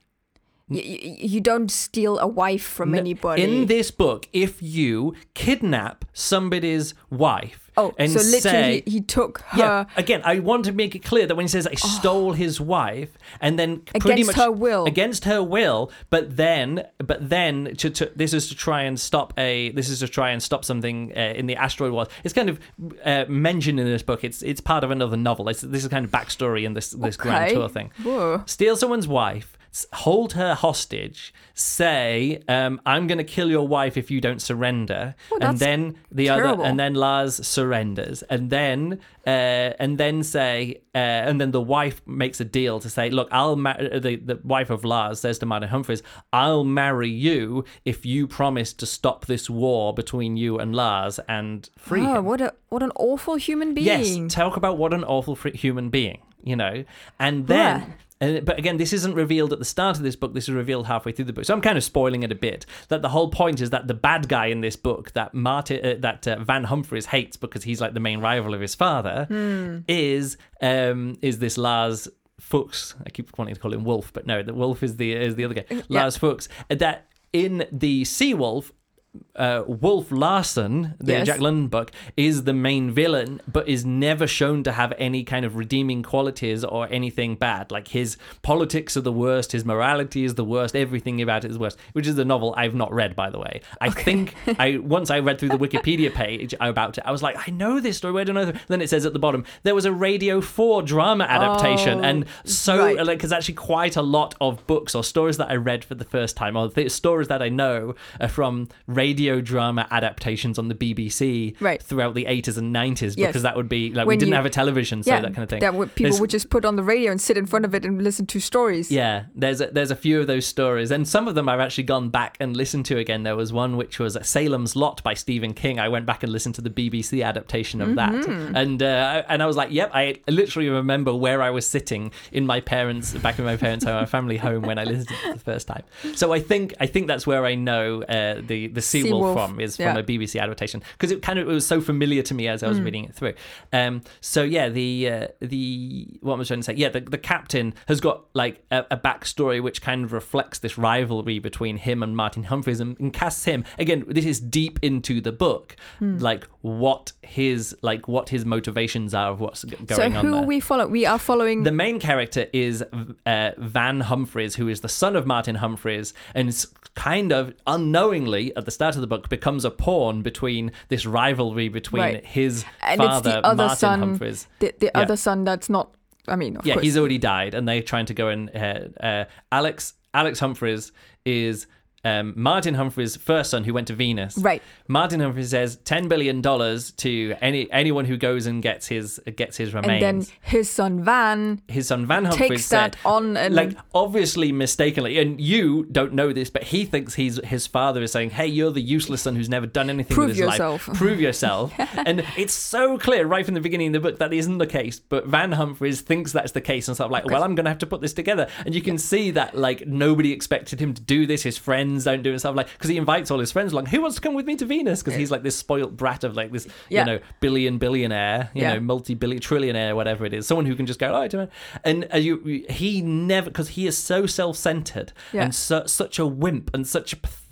You, you don't steal a wife from anybody. In this book, if you kidnap somebody's wife oh, and so literally say, he, he took her yeah, again, I want to make it clear that when he says I stole his wife, and then pretty Against much her will. against her will, but then, but then, to, to, this is to try and stop a, this is to try and stop something uh, in the asteroid wars. It's kind of uh, mentioned in this book. It's it's part of another novel. It's, this is kind of backstory in this this grand tour thing Whoa. steal someone's wife, hold her hostage, say, um, "I'm going to kill your wife if you don't surrender," Oh, and then the terrible. other, and then Lars surrenders, and then uh, and then say, uh, and then the wife makes a deal to say, "Look, I'll ma- uh, the the wife of Lars says to Martin Humphreys, I'll marry you if you promise to stop this war between you and Lars and free Oh, him." what a what an awful human being. Yes, talk about what an awful human being, you know. And then, and, but again, this isn't revealed at the start of this book. This is revealed halfway through the book. So I'm kind of spoiling it a bit. That the whole point is that the bad guy in this book, that Martin, uh, that uh, Van Humphreys hates because he's like the main rival of his father, is um, is this Lars. Fuchs. I keep wanting to call him Wolf, but no, the Wolf is the is the other guy. Lars Fuchs. That in the Sea Wolf, uh, Wolf Larsen, the Yes. Jack London book, is the main villain, but is never shown to have any kind of redeeming qualities or anything bad. Like his politics are the worst, his morality is the worst, everything about it is worst. Which is a novel I've not read, by the way. I think I once I read through the Wikipedia page about it, I was like, I know this story. Where do I know? Then it says at the bottom there was a Radio Four drama adaptation, Oh, and so right. like there's actually quite a lot of books or stories that I read for the first time, or th- stories that I know are from Radio radio drama adaptations on the BBC Right. throughout the 80s and 90s Yes. because that would be like we didn't you- have a television, so yeah, that kind of thing. That would, people There's- would just put on the radio and sit in front of it and listen to stories. Yeah, there's a, there's a few of those stories, and some of them I've actually gone back and listened to again. There was one which was Salem's Lot by Stephen King. I went back and listened to the BBC adaptation of that, Mm-hmm. and uh, and I was like, yep, I literally remember where I was sitting in my parents back in my parents' home, my family home when I listened to it the first time. So I think I think that's where I know uh, the the Seawolf from is from a BBC adaptation because it kind of it was so familiar to me as I was reading it through. Um, so yeah, the uh, the what was I trying to say? Yeah, the, the captain has got like a, a backstory which kind of reflects this rivalry between him and Martin Humphreys and, and casts him again. This is deep into the book, like what his like what his motivations are of what's So going on So, who there. we follow? We are following. The main character is uh, Van Humphreys, who is the son of Martin Humphreys, and is kind of unknowingly at the start of the book becomes a pawn between this rivalry between Right. his and it's father, the other Martin son. Humphreys. The, the Yeah. other son that's not. I mean, of Yeah, course. he's already died, and they're trying to go and uh, uh, Alex Alex Humphreys is. Um, Martin Humphreys' first son, who went to Venus, Right. Martin Humphrey says ten billion dollars to any anyone who goes and gets his gets his remains. and then his son Van his son Van Humphreys takes said, that on and like obviously mistakenly, and you don't know this, but he thinks he's his father is saying, "Hey, you're the useless son who's never done anything Prove with his yourself." life. Prove yourself." and it's so clear right from the beginning of the book that isn't the case. But Van Humphreys thinks that's the case, and sort of like, "Well, I'm going to have to put this together." And you can see that like nobody expected him to do this. His friends don't do it, and stuff like because he invites all his friends along. Who wants to come with me to Venus? Because he's like this spoilt brat of like this, Yeah. you know, billion billionaire, you Yeah. know, multi-billion trillionaire, whatever it is, someone who can just go, oh, do it." and uh, you, he never, because he is so self-centered Yeah. and su- such a wimp and such a pathetic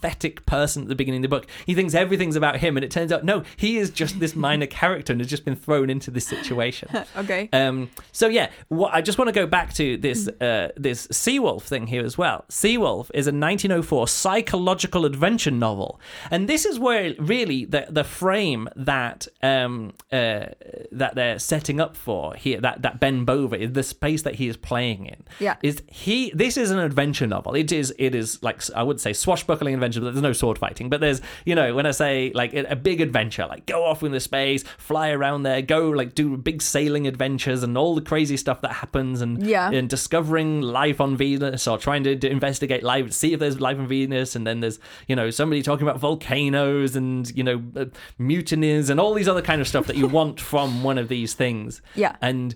person at the beginning of the book. He thinks everything's about him, and it turns out no, he is just this minor character and has just been thrown into this situation. okay. Um, so yeah, what, I just want to go back to this uh, this Seawolf thing here as well. Seawolf is a 1904 psychological adventure novel, and this is where really the the frame that um, uh, that they're setting up for here that that Ben Bova is the space that he is playing in. Yeah. is he? This is an adventure novel. It is it is like I would say swashbuckling adventure, but there's no sword fighting. But there's you know when I say like a, a big adventure, like go off in the space, fly around there, go like do big sailing adventures and all the crazy stuff that happens, and Yeah. and discovering life on Venus or trying to, to investigate life, see if there's life on Venus, and then there's you know somebody talking about volcanoes and you know uh, mutinies and all these other kind of stuff that you want from one of these things. Yeah. and.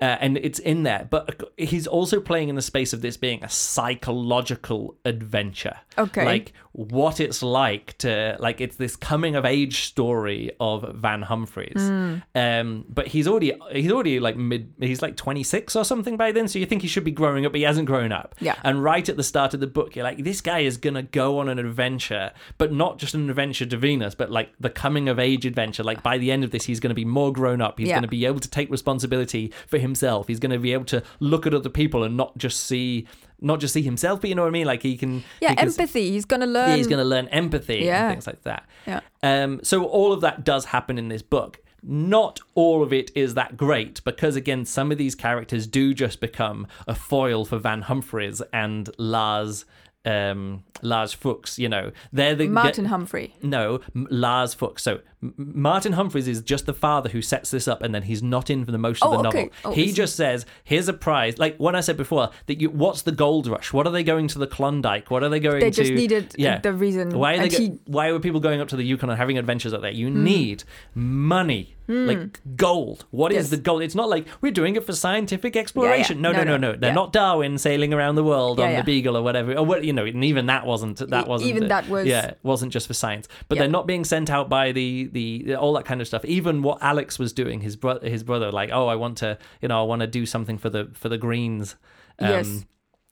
Uh, and it's in there, but he's also playing in the space of this being a psychological adventure. Okay. like what it's like to like it's this coming of age story of Van Humphreys. Hmm. Um, but he's already he's already like mid he's like twenty six or something by then, so you think he should be growing up, but he hasn't grown up. Yeah. And right at the start of the book, you're like, this guy is gonna go on an adventure, but not just an adventure to Venus, but like the coming of age adventure. Like by the end of this, he's gonna be more grown up. He's Yeah. gonna be able to take responsibility for himself. He's gonna be able to look at other people and not just see not just see himself, but you know what I mean? Like he can yeah, he can- empathy. He's gonna learn. he's going to learn empathy Yeah. and things like that. Yeah. Um, so all of that does happen in this book. Not all of it is that great because again, some of these characters do just become a foil for Van Humphreys and Lars um Lars Fuchs, you know. They're the Martin Humphrey. no, M- Lars Fuchs. So M- Martin Humphreys is just the father who sets this up, and then he's not in for the most of Oh, the okay. novel. Oh, he just says, "Here's a prize." Like what I said before, that you, what's the gold rush? What are they going to the Klondike? What are they going to They to? just needed yeah. the reason. Why are they? Go- he- why were people going up to the Yukon and having adventures up there? You need money, like gold. What is Hmm. Yes. the gold? It's not like we're doing it for scientific exploration. No, no, No, no, no. no. They're Yeah. not Darwin sailing around the world Yeah, on yeah. the Beagle or whatever. Or what you know, and even that wasn't that wasn't even the- that was- yeah wasn't just for science. But Yeah. they're not being sent out by the, the all that kind of stuff. Even what Alex was doing, his brother, his brother, like, oh, I want to, you know, I want to do something for the for the Greens. Um, Yes.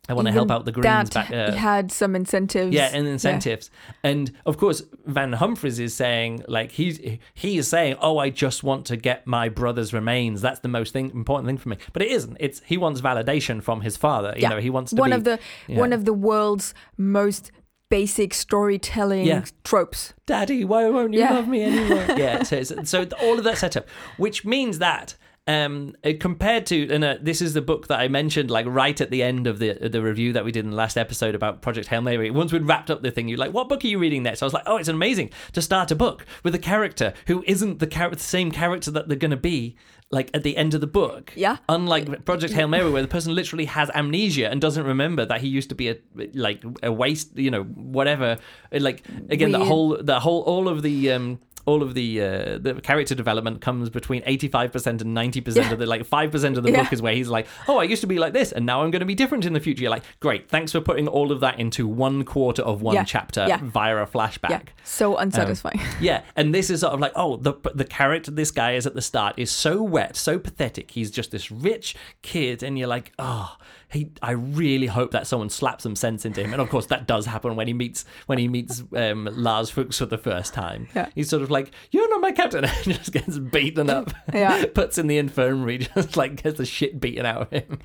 I want to help out the Greens back. Uh, had some incentives. yeah, and incentives. And of course, Van Humphreys is saying, like, he's he is saying, "Oh, I just want to get my brother's remains. That's the most thing, important thing for me." But it isn't. It's he wants validation from his father. You Yeah. know, he wants to one be of the yeah. one of the world's most basic storytelling Yeah. tropes. Daddy, why won't you Yeah. love me anymore? yeah, so, so all of that setup, which means that um, uh, compared to, and uh, this is the book that I mentioned, like right at the end of the the review that we did in the last episode about Project Hail Mary. Once we'd wrapped up the thing, you're like, "What book are you reading next?" I was like, "Oh, it's amazing to start a book with a character who isn't the char- the same character that they're going to be." Like at the end of the book, Yeah. Unlike Project Hail Mary, where the person literally has amnesia and doesn't remember that he used to be a like a waste, you know, whatever. Like again, the Weird. whole the whole all of the um all of the uh, the character development comes between 85% and 90% Yeah. of the like 5% of the Yeah. book is where he's like oh i used to be like this and now i'm going to be different in the future you're like great thanks for putting all of that into one quarter of one Yeah. chapter via a flashback so unsatisfying. yeah, and this is sort of like, oh, the the character this guy is at the start is so wet, so pathetic. He's just this rich kid, and you're like, oh, he. I really hope that someone slaps some sense into him. And of course, that does happen when he meets when he meets um, Lars Fuchs for the first time. Yeah. He's sort of like, you're not my captain, and just gets beaten up. Yeah. puts in the infirmary, just like gets the shit beaten out of him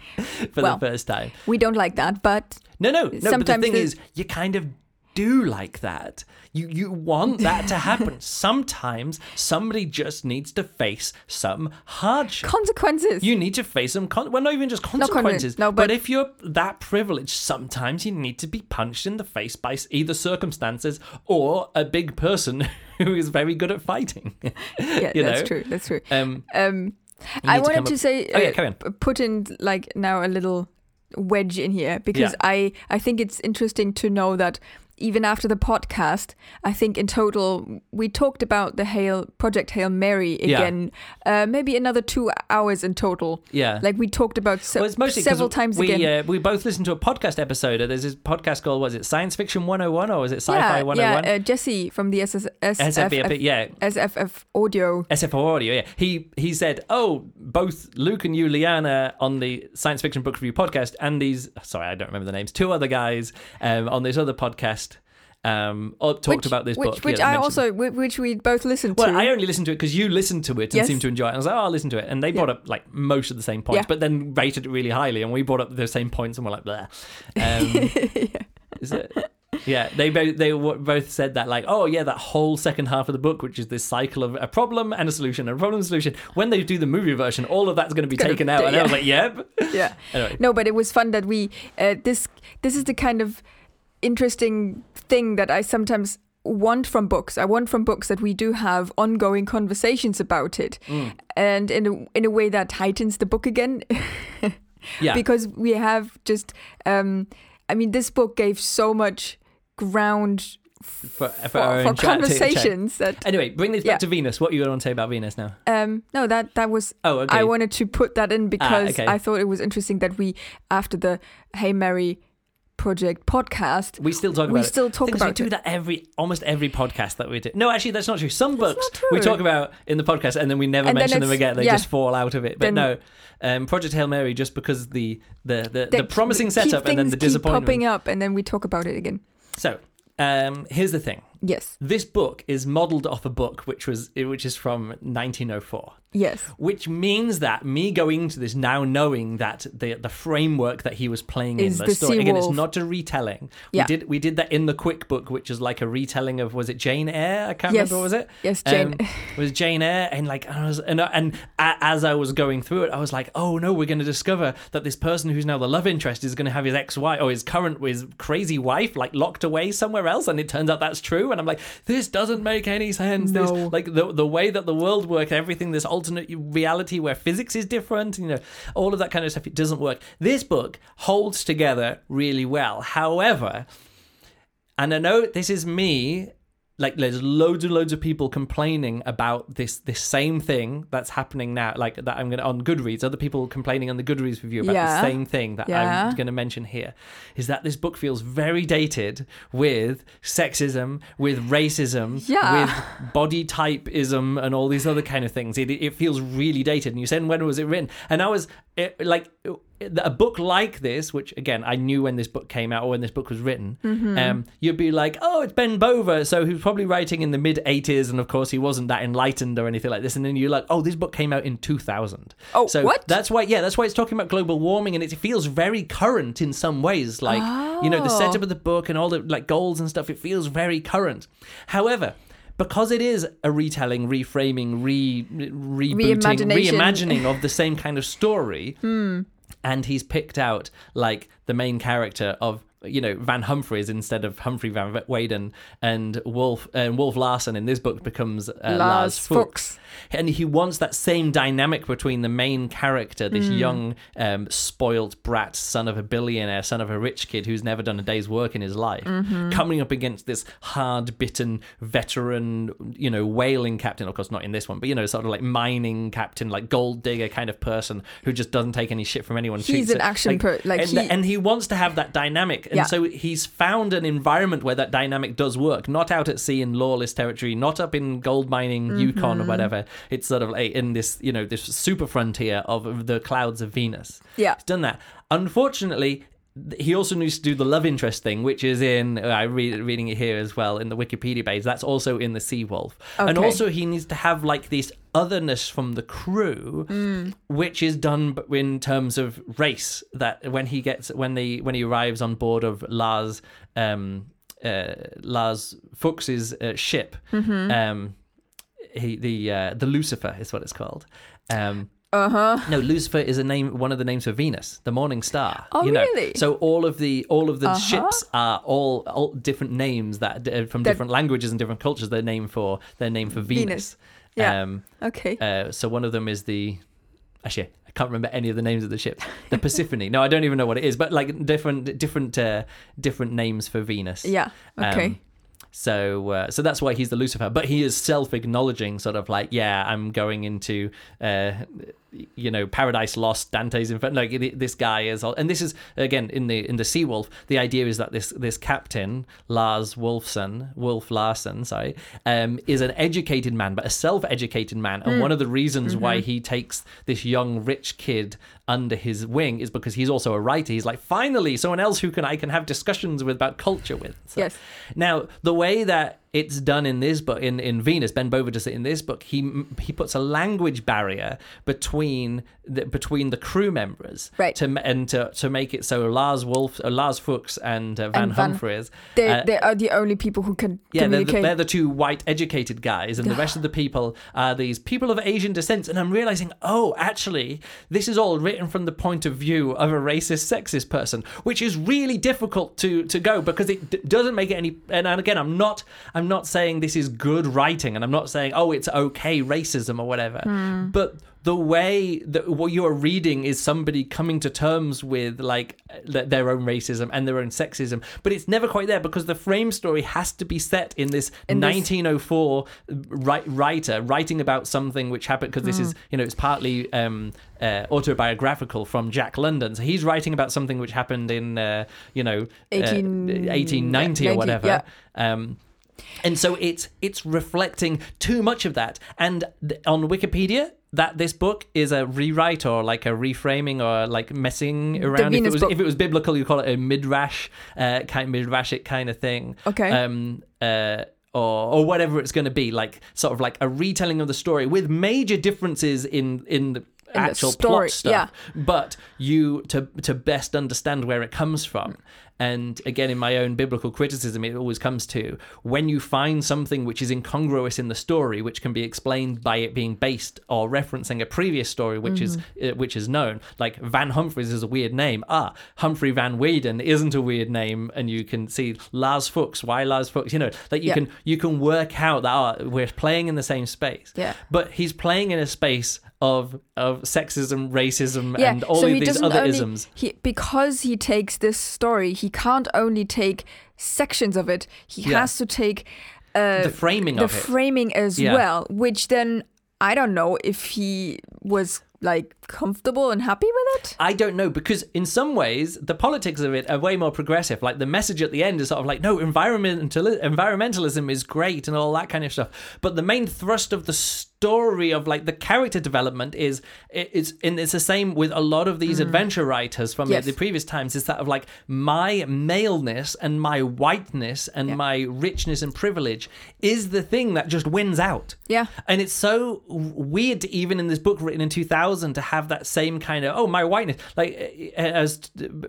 for Well, the first time. we don't like that, but No, no, no. but the thing the- is, you kind of do like that. You you want that to happen. Sometimes somebody just needs to face some hardship. consequences. You need to face some con- well, not even just consequences. no, but, but- if you're that privileged, sometimes you need to be punched in the face by either circumstances or a big person who is very good at fighting. yeah, you that's know? true. That's true. Um, Um, I to wanted to up- say, Oh, yeah, uh, carry on. p- put in like now a little wedge in here because Yeah. I I think it's interesting to know that even after the podcast, I think in total we talked about the Hail Project Hail Mary Yeah. again, uh, maybe another two hours in total. yeah. Like we talked about se- Well, it's mostly several times we, again. Uh, we both listened to a podcast episode. There's this podcast called, was it Science Fiction 101 or was it Sci Fi yeah, 101? yeah. Uh, Jesse from the SS, SFF, SFF, yeah, SFF audio. SFF Audio, yeah. He he said, "Oh, both Luke and you, Liana, on the Science Fiction Book Review podcast, and these sorry, I don't remember the names. Two other guys um, on this other podcast um, talked which, about this which, book. which yeah, I mentioned- also which we both listened Well, to. Well, I only listened to it because you listened to it and Yes. seemed to enjoy it. And I was like, oh, I'll listen to it. And they brought up like most of the same points, Yeah. but then rated it really highly. And we brought up the same points and we're like, blah. Um, Is it? Yeah, they both they both said that like, oh yeah, that whole second half of the book, which is this cycle of a problem and a solution, and a problem and a solution. When they do the movie version, all of that's going to be taken out, and I was like, yep. yeah. Anyway, No, but it was fun that we uh, this this is the kind of interesting thing that I sometimes want from books. I want from books that we do have ongoing conversations about it, Mm. and in a, in a way that heightens the book again, yeah, because we have just. Um, I mean, this book gave so much ground for, for, for, for own chat chat. conversations that. Anyway, bring this Yeah. back to Venus. What you want to say about Venus now? Um, no, that that was Oh, okay. I wanted to put that in because okay. I thought it was interesting that we, after the Hail Mary project podcast, we still talk we about it. still talk about we do it. that every almost every podcast that we do. No, actually, that's not true. Some books true. we talk about in the podcast and then we never And mention them again. They yeah. just fall out of it. But Then- no, um, Project Hail Mary just because the the the, the promising setup and then the disappointment. popping up, and then we talk about it again. So, um, here's the thing. Yes, This book is modeled off a book which was which is from 1904. Yes, Which means that me going into this now knowing that the the framework that he was playing Is in the, the story again, it's not a retelling. Yeah. We did we did that in the quick book, which is like a retelling of was it Jane Eyre? I can't Yes. remember. What was it? yes, Jane. Um, it was Jane Eyre, and like I was, and, and as I was going through it, I was like, oh no, we're going to discover that this person who's now the love interest is going to have his ex-wife or his current, his crazy wife, like locked away somewhere else, and it turns out that's true. And I'm like, this doesn't make any sense. This, No. like the the way that the world works, everything, this alternate reality where physics is different, you know, all of that kind of stuff, it doesn't work. This book holds together really well. However, and I know this is me. Like there's loads and loads of people complaining about this this same thing that's happening now. Like that I'm gonna on Goodreads. Other people complaining on the Goodreads review about Yeah. the same thing that Yeah. I'm gonna mention here. Is that this book feels very dated with sexism, with racism, Yeah. with body typeism, and all these other kind of things. It it feels really dated. And you said when was it written? And I was it, like a book like this, which again I knew when this book came out or when this book was written, Mm-hmm. um, you'd be like, oh, it's Ben Bova, so he was probably writing in the mid '80s, and of course he wasn't that enlightened or anything like this. And then you're like, oh, this book came out in 2000. Oh, so what? That's why, yeah, that's why it's talking about global warming, and it feels very current in some ways. Like you know, the Oh. setup of the book and all the like goals and stuff. It feels very current. However. because it is a retelling, reframing, re rebooting, reimagining of the same kind of story. And he's picked out like the main character of you know Van Humphreys instead of Humphrey Van Weyden, and Wolf and Wolf Larsen in this book becomes uh, Lars, Lars Fuchs. Fuchs. And he wants that same dynamic between the main character, this hmm. young, um, spoilt brat, son of a billionaire, son of a rich kid who's never done a day's work in his life, mm-hmm. coming up against this hard-bitten veteran, you know, whaling captain. Of course, not in this one, but you know, sort of like mining captain, like gold digger kind of person who just doesn't take any shit from anyone. He's an it- action per- like and, he- and he wants to have that dynamic, and Yeah. so he's found an environment where that dynamic does work. Not out at sea in lawless territory, not up in gold mining mm-hmm. Yukon or whatever. It's sort of like in this, you know, this super frontier of the clouds of Venus. Yeah. He's done that. Unfortunately, he also needs to do the love interest thing, which is in uh, I read reading it here as well in the Wikipedia page. That's also in the Sea Wolf, and also he needs to have like this otherness from the crew, which is done in terms of race. That when he gets when they when he arrives on board of Lars. Um, uh, Lars Fuchs's uh, ship, um, he the uh, the Lucifer is what it's called. Um, Uh huh. no, Lucifer is a name, one of the names for Venus, the morning star. Oh, you know? really? So all of the all of the Uh-huh. ships are all, all different names that uh, from That- different languages and different cultures. They're named for their name for Venus. Venus. Yeah. Um, Okay. uh, so one of them is the actually I can't remember any of the names of the ships. The Persephone. no, I don't even know what it is, but like different different uh, different names for Venus. yeah. Okay. Um, so uh, so that's why he's the Lucifer, but he is self-acknowledging, sort of like, yeah, I'm going into, uh, you know, Paradise Lost, Dante's Inferno. Like this guy is, and this is again in the in the Sea Wolf. The idea is that this this captain Lars Wolfson, Wolf Larsen, sorry, um, is an educated man, but a self-educated man, and one of the reasons why he takes this young rich kid under his wing is because he's also a writer. He's like, finally, someone else who can I can have discussions with about culture with. So- Yes. now, the way that it's done in this book, in, in Venus, Ben Bova does it in this book. He he puts a language barrier between the, between the crew members, Right. To and to, to make it so Lars Wolf, uh, Lars Fuchs, and uh, Van And Van- Humphreys, They uh, they are the only people who can yeah, they're the, they're the two white educated guys, and the rest of the people are these people of Asian descent. And I'm realizing, oh, actually, this is all written from the point of view of a racist, sexist person, which is really difficult to to go because it d- doesn't make it any. And, and again, I'm not I'm not saying this is good writing, and I'm not saying oh, it's okay racism or whatever, but the way that what you are reading is somebody coming to terms with like their own racism and their own sexism but it's never quite there because the frame story has to be set in this In this- 1904 ri- writer writing about something which happened because this Hmm. is you know it's partly um uh, autobiographical from Jack London, so he's writing about something which happened in, uh, you know, 18 uh, 1890 or whatever. yeah. Um, and so it's it's reflecting too much of that. And th- on Wikipedia, that this book is a rewrite or like a reframing or like messing around. If it was if it was biblical, you call it a midrash, uh, kind midrashic kind of thing. Okay. Um. Uh. Or, or whatever it's going to be, like sort of like a retelling of the story with major differences in in the actual plot stuff yeah. but you to to best understand where it comes from and again in my own biblical criticism it always comes to when you find something which is incongruous in the story which can be explained by it being based or referencing a previous story which is Mm-hmm. uh, which is known like van humphreys is a weird name ah humphrey van weyden isn't a weird name and you can see lars fuchs why lars fuchs you know like you Yeah. can you can work out that oh, we're playing in the same space Yeah. but he's playing in a space of of sexism, racism, yeah, and all so of these other only, isms. He because he takes this story, he can't only take sections of it. He Yeah. has to take uh, The framing the of it. framing as Yeah. well, which then I don't know if he was like comfortable and happy with it. I don't know because in some ways the politics of it are way more progressive. Like the message at the end is sort of like, no, environmental environmentalism is great and all that kind of stuff. But the main thrust of the story of like the character development is it's and it's the same with a lot of these adventure writers from Yes. the previous times. Is that of like my maleness and my whiteness and Yeah. my richness and privilege is the thing that just wins out. Yeah. And it's so weird to even in this book written in 2000 to have that same kind of, oh, my whiteness. Like, as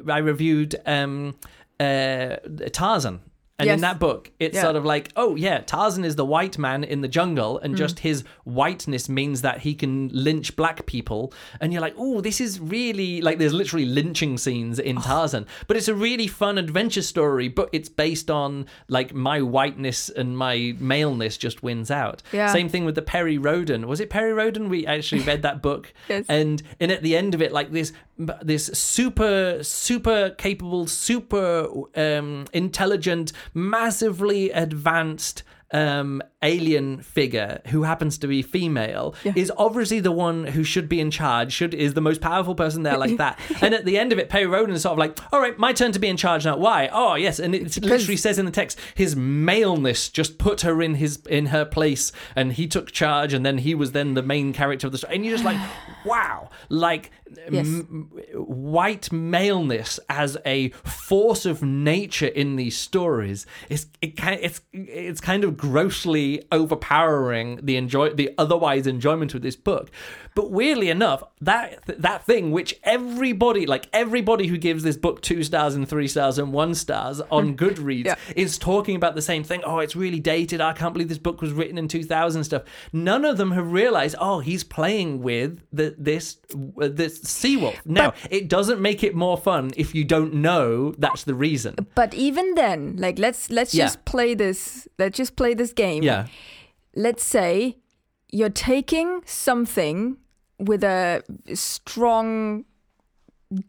I reviewed um, uh, Tarzan And in that book, it's Yeah. sort of like, oh yeah, Tarzan is the white man in the jungle, and just his whiteness means that he can lynch black people. And you're like, oh, this is really like there's literally lynching scenes in Oh. Tarzan, but it's a really fun adventure story. But it's based on like my whiteness and my maleness just wins out. Yeah. Same thing with the Perry Rhodan. Was it Perry Rhodan? We actually read that book, Yes. and and at the end of it, like this this super super capable, super um, intelligent, massively advanced um, alien figure who happens to be female Yeah. is obviously the one who should be in charge, should is the most powerful person there like that. and at the end of it, Perry Rhodan is sort of like, all right, my turn to be in charge now. Why? Oh yes, and it literally says in the text, his maleness just put her in his in her place, and he took charge, and then he was then the main character of the story. And you're just like, wow, like Yes. m- white maleness as a force of nature in these stories is it it's it's kind of grossly overpowering the enjoy the otherwise enjoyment of this book but weirdly enough that that thing which everybody like everybody who gives this book two stars and three stars and one stars on goodreads Yeah. is talking about the same thing oh it's really dated i can't believe this book was written in 2000 stuff none of them have realized oh he's playing with the, this uh, this seawolf now it doesn't make it more fun if you don't know that's the reason But even then, like let's let's Yeah. just play this. Let's just play this game. yeah Let's say you're taking something with a strong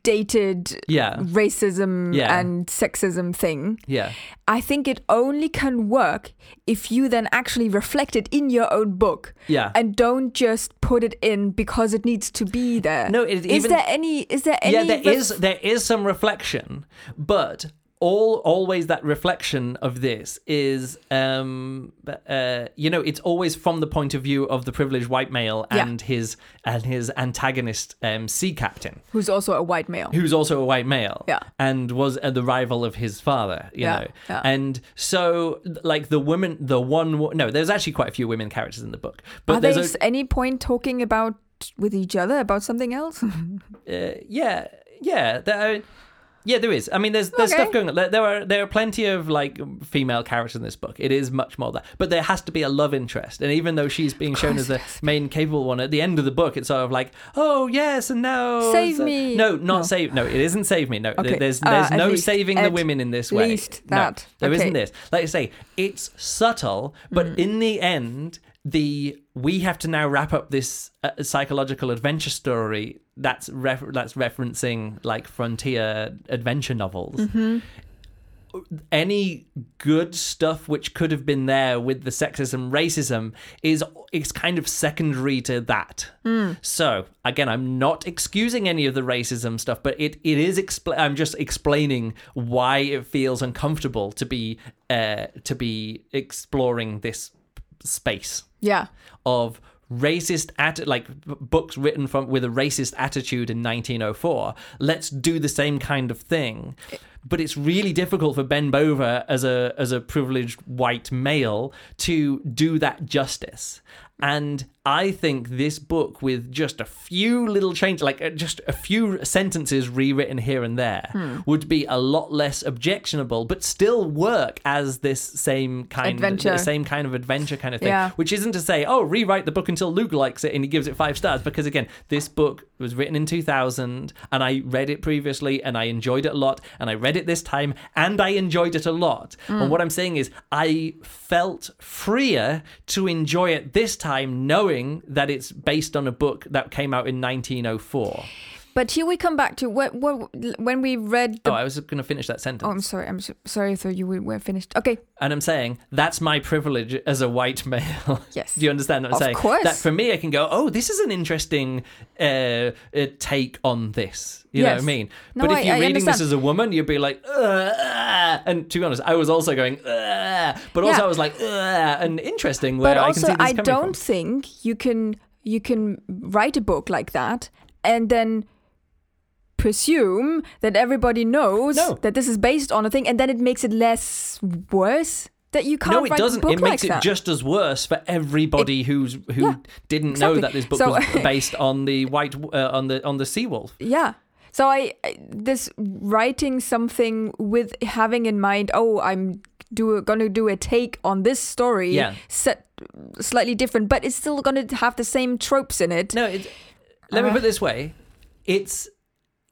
dated yeah racism Yeah. and sexism thing. yeah I think it only can work if you then actually reflect it in your own book yeah and don't just put it in because it needs to be there. No, it is even- there any? Is there any? yeah there ref- is there is some reflection but all always that reflection of this is um uh you know it's always from the point of view of the privileged white male Yeah. and his and his antagonist um sea captain who's also a white male. who's also a white male Yeah. and was uh, the rival of his father you Yeah, know yeah. and so like the woman the one no there's actually quite a few women characters in the book but Are there there's s- any point talking about with each other about something else? uh, yeah yeah there, yeah there is i mean there's there's Okay. stuff going on there, are there are plenty of like female characters in this book it is much more that but there has to be a love interest and even though she's being shown as the main capable one at the end of the book it's sort of like oh yes and no Save so- me. no not No. save no it isn't save me no Okay. There- there's Ah, there's at no least- saving the women in this way least no that. there Okay. not this like I say it's subtle but Mm. in the end the we have to now wrap up this uh, psychological adventure story that's ref- that's referencing like frontier adventure novels. Mm-hmm. any good stuff which could have been there with the sexism racism is is kind of secondary to that. So again i'm not excusing any of the racism stuff but it, it is expl- i'm just explaining why it feels uncomfortable to be uh to be exploring this space yeah. of racist at like books written from with a racist attitude in 1904 let's do the same kind of thing. But it's really difficult for Ben Bova as a as a privileged white male to do that justice and I think this book with just a few little changes like uh, just a few sentences rewritten here and there Hmm. would be a lot less objectionable but still work as this same kind Adventure. same kind of adventure kind of thing Yeah. which isn't to say, oh, rewrite the book until Luke likes it and he gives it five stars. Because again, this book was written in 2000 and I read it previously and I enjoyed it a lot. And I read it this time and I enjoyed it a lot. And what I'm saying is, I felt freer to enjoy it this time, knowing that it's based on a book that came out in 1904. But here we come back to what, what when we read the. Oh, I was going to finish that sentence. Oh, I'm sorry. I'm so, sorry. I thought you were finished. Okay. And I'm saying that's my privilege as a white male. Yes. Do you understand what I'm Of saying? course. That for me, I can go, oh, this is an interesting uh, uh, take on this. You know what I mean? No, but if you're I reading this as a woman, you'd be like, "Ugh, ah." and to be honest, I was also going, "Ugh," but also Yeah. I was like, "Ugh," and interesting where But I can also, see this I don't from. think you can you can write a book like that and then presume that everybody knows No. that this is based on a thing, and then it makes it less worse that you can't No, it write doesn't. a book It makes like it that. just as worse for everybody who's who yeah, didn't know that this book So- was based on the white uh, on the on the seawolf. Yeah. So I this writing something with having in mind, oh, I'm do a, gonna do a take on this story, Yeah. set slightly different, but it's still gonna have the same tropes in it. No, it, let me Uh. put it this way: it's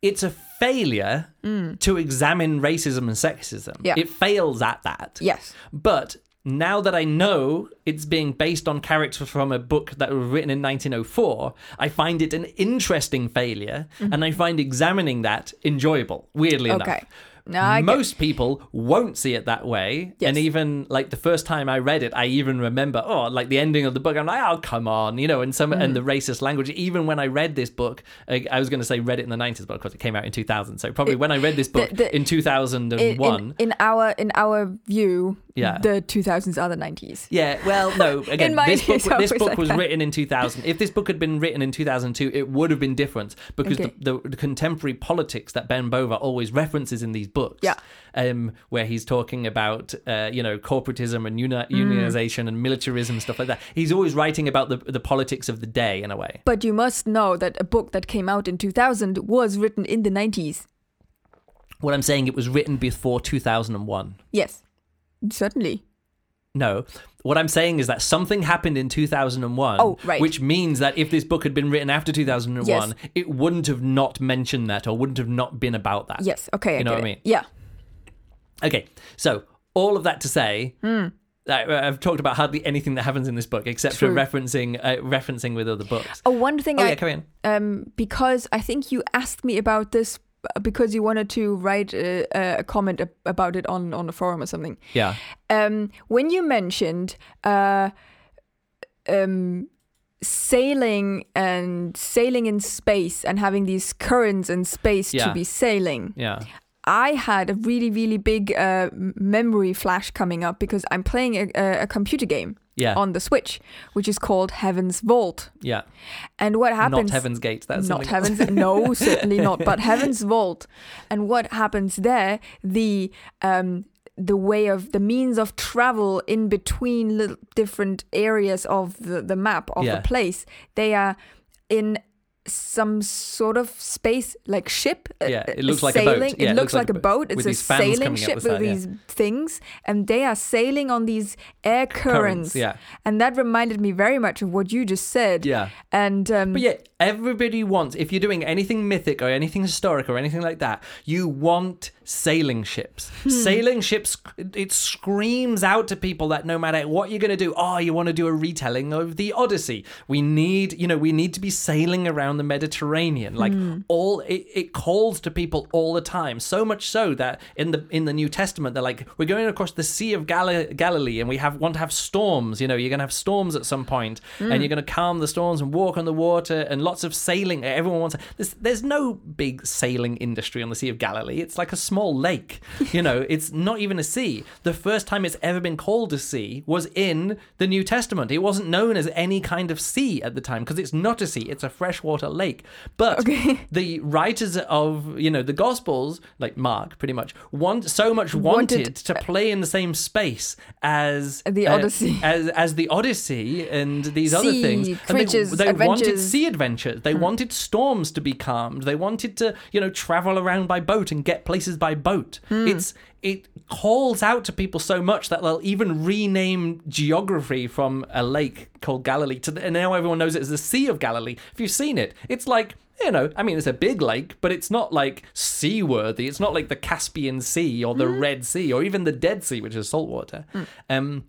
it's a failure to examine racism and sexism. Yeah. It fails at that. Yes. But now that I know it's being based on characters from a book that was written in 1904, I find it an interesting failure, and I find examining that enjoyable. Weirdly enough. No, I get- Most people won't see it that way. Yes. And even like the first time I read it, I even remember, oh, like the ending of the book. I'm like, oh, come on, you know, and some and the Mm. racist language. Even when I read this book, I, I was going to say read it in the 90s, but of course it came out in 2000. So probably when I read this book the- in in, 2001. in, in our in our view, Yeah. the 2000s are the 90s. Yeah, well, no. Again, my this book, this book like was that. written in 2000. If this book had been written in 2002, it would have been different because Okay. the, the, the contemporary politics that Ben Bova always references in these books, Yeah. um, where he's talking about, uh, you know, corporatism and uni- Mm. unionization and militarism and stuff like that. He's always writing about the the politics of the day in a way. But you must know that a book that came out in 2000 was written in the 90s. What I'm saying, it was written before 2001. Yes, certainly. No. What I'm saying is that something happened in 2001, Oh, right. which means that if this book had been written after 2001, Yes. it wouldn't have not mentioned that or wouldn't have not been about that. Yes. Okay. You know I what get I mean? Yeah. Okay, so all of that to say. I, I've talked about hardly anything that happens in this book except True. for referencing uh, referencing with other books. Oh, one thing Oh I yeah, carry on. um because I think you asked me about this because you wanted to write a, a comment about it on on the forum or something. Yeah, Um, when you mentioned uh, um, sailing and sailing in space and having these currents in space Yeah. to be sailing, yeah, I had a really really big uh, memory flash coming up because I'm playing a, a, computer game yeah, on the Switch, which is called Heaven's Vault. yeah. And what happens? Not Heaven's Gate. That's not heavens no certainly not but heaven's vault and what happens there the um the way of the means of travel in between little different areas of the, the map of Yeah. the place they are in some sort of space like ship uh, Yeah, it uh, looks like a boat. sailing. Yeah, it looks like, a boat it's a sailing ship the with side, yeah. these things and they are sailing on these air currents, yeah. and that reminded me very much of what you just said Yeah. and um But yet, everybody wants, if you're doing anything mythic or anything historic or anything like that, you want sailing ships. Hmm. Sailing ships, it screams out to people that no matter what you're going to do, oh, you want to do a retelling of the Odyssey. We need, you know, we need to be sailing around the Mediterranean. Like Hmm. all, it, it calls to people all the time. So much so that in the in the New Testament, they're like, we're going across the Sea of Gal- Galilee and we have want to have storms. You know, you're going to have storms at some point. point and you're going to calm the storms and walk on the water and lots of sailing. Everyone wants. There's, there's no big sailing industry on the Sea of Galilee. It's like a small lake. You know, it's not even a sea. The first time it's ever been called a sea was in the New Testament. It wasn't known as any kind of sea at the time because it's not a sea. It's a freshwater lake. But the writers of you know the Gospels, like Mark, pretty much want so much wanted, Wanted- to play in the same space as The uh, Odyssey. as as the Odyssey and these other Sea things. And creatures, they, they wanted sea adventures. They wanted storms to be calmed. They wanted to you know travel around by boat and get places by boat. It's it calls out to people so much that they'll even rename geography from a lake called Galilee to the, and now everyone knows it as the Sea of Galilee. If you've seen it, it's like you know, I mean, it's a big lake, but it's not like seaworthy. It's not like the Caspian Sea or the Red Sea or even the Dead Sea, which is saltwater. Um,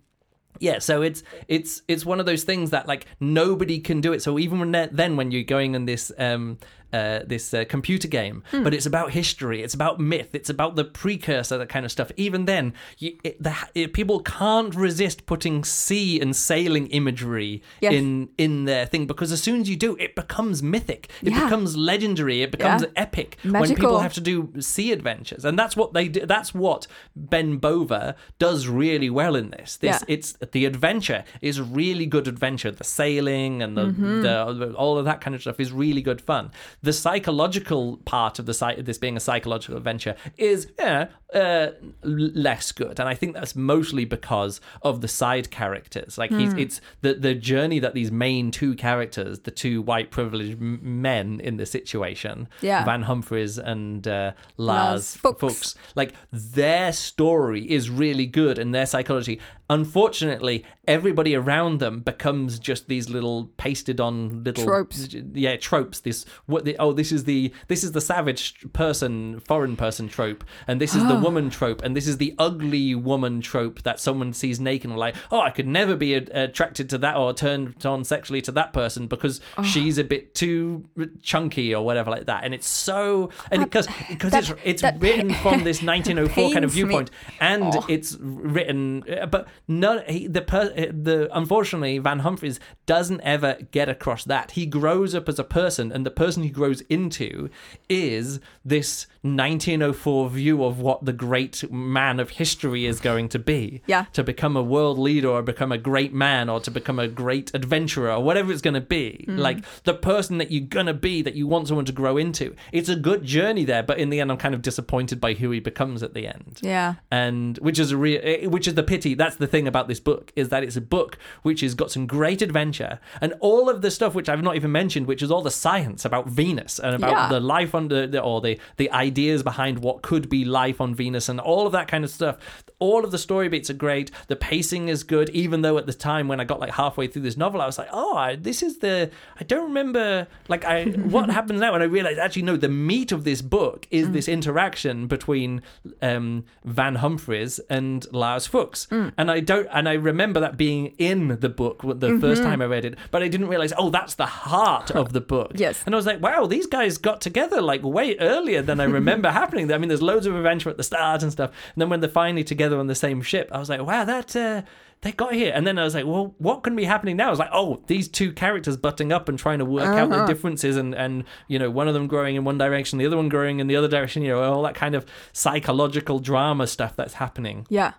yeah, so it's it's it's one of those things that like nobody can do it. So even when then when you're going on this um uh, this uh, computer game, but it's about history, it's about myth, it's about the precursor, that kind of stuff. Even then, you, it, the, it, people can't resist putting sea and sailing imagery Yes. in in their thing because as soon as you do, it becomes mythic, it Yeah. becomes legendary, it becomes Yeah. epic when people have to do sea adventures, and that's what they do. That's what Ben Bova does really well in this. This Yeah. it's the adventure is really good adventure. The sailing and the, Mm-hmm. the all of that kind of stuff is really good fun. The psychological part of the site of this being a psychological adventure is yeah uh, less good, and I think that's mostly because of the side characters. Like he's it's the the journey that these main two characters, the two white privileged men in the situation, Yeah. Van Humphreys and uh, Lars. Fuchs, like their story is really good and their psychology. Unfortunately, everybody around them becomes just these little pasted on little Tropes. Yeah, tropes. This what the oh this is the this is the savage person foreign person trope, and this is the woman trope, and this is the ugly woman trope that someone sees naked and like oh I could never be attracted to that or turned on sexually to that person because she's a bit too chunky or whatever like that, and it's so and because because it's it's that written from this 1904 kind of pains me. viewpoint and Oh. it's written uh, but no he, the per, uh, the unfortunately van humphreys doesn't ever get across that he grows up as a person and the person he grows into is this 1904 view of what the great man of history is going to be Yeah. to become a world leader or become a great man or to become a great adventurer or whatever it's going to be Mm. like the person that you're going to be that you want someone to grow into it's a good journey there but in the end i'm kind of disappointed by who he becomes at the end Yeah. and which is a real eh, which is the pity that's the thing about this book is that it's a book which has got some great adventure and all of the stuff which i've not even mentioned which is all the science about venus and about Yeah. the life on the the- or the the ideas behind what could be life on venus and all of that kind of stuff. All of the story beats are great. The pacing is good even though at the time when i got like halfway through this novel i was like oh I, this is the i don't remember like i what happens now? And i realized actually no the meat of this book is mm. this interaction between um van humphreys and lars fuchs. Mm. And i don't and i remember that being in the book the first mm-hmm. time i read it but i didn't realize oh that's the heart of the book. Yes. and I was like, wow, these guys got together like way earlier than I remember happening. I mean, there's loads of adventure at the start and stuff. And then when they're finally together on the same ship, I was like, wow, that uh, they got here. And then I was like, well, what can be happening now? I was like, oh, these two characters butting up and trying to work out the differences and, and, you know, one of them growing in one direction, the other one growing in the other direction, you know, all that kind of psychological drama stuff that's happening Yeah.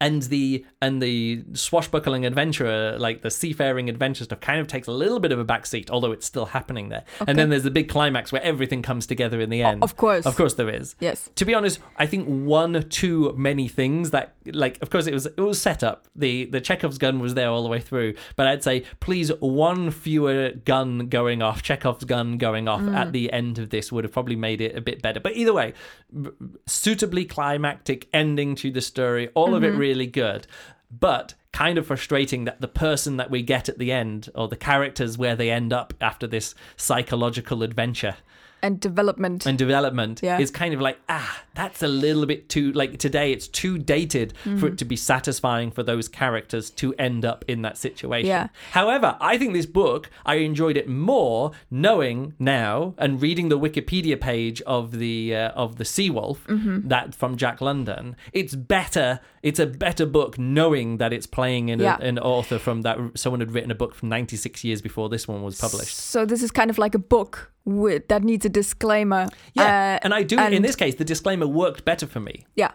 And the and the swashbuckling adventurer, like the seafaring adventure stuff, kind of takes a little bit of a backseat, although it's still happening there. And then there's the big climax where everything comes together in the end. of course. of course, there is. Yes. To be honest, I think one too many things that, like, of course, it was it was set up. the The Chekhov's gun was there all the way through, but I'd say please one fewer gun going off, Chekhov's gun going off mm. at the end of this would have probably made it a bit better. But either way, b- suitably climactic ending to the story, all of it really good. But kind of frustrating that the person that we get at the end, or the characters where they end up after this psychological adventure And development. and development Yeah. is kind of like ah that's a little bit too like today it's too dated for Mm-hmm. it to be satisfying for those characters to end up in that situation Yeah. however i think this book i enjoyed it more knowing now and reading the wikipedia page of the uh, of the seawolf Mm-hmm. that from jack london it's better it's a better book knowing that it's playing in Yeah. a, an author from that someone had written a book from 96 years before this one was published So this is kind of like a book with, that needs a disclaimer. yeah Uh, and i do in this case the disclaimer worked better for me Yeah.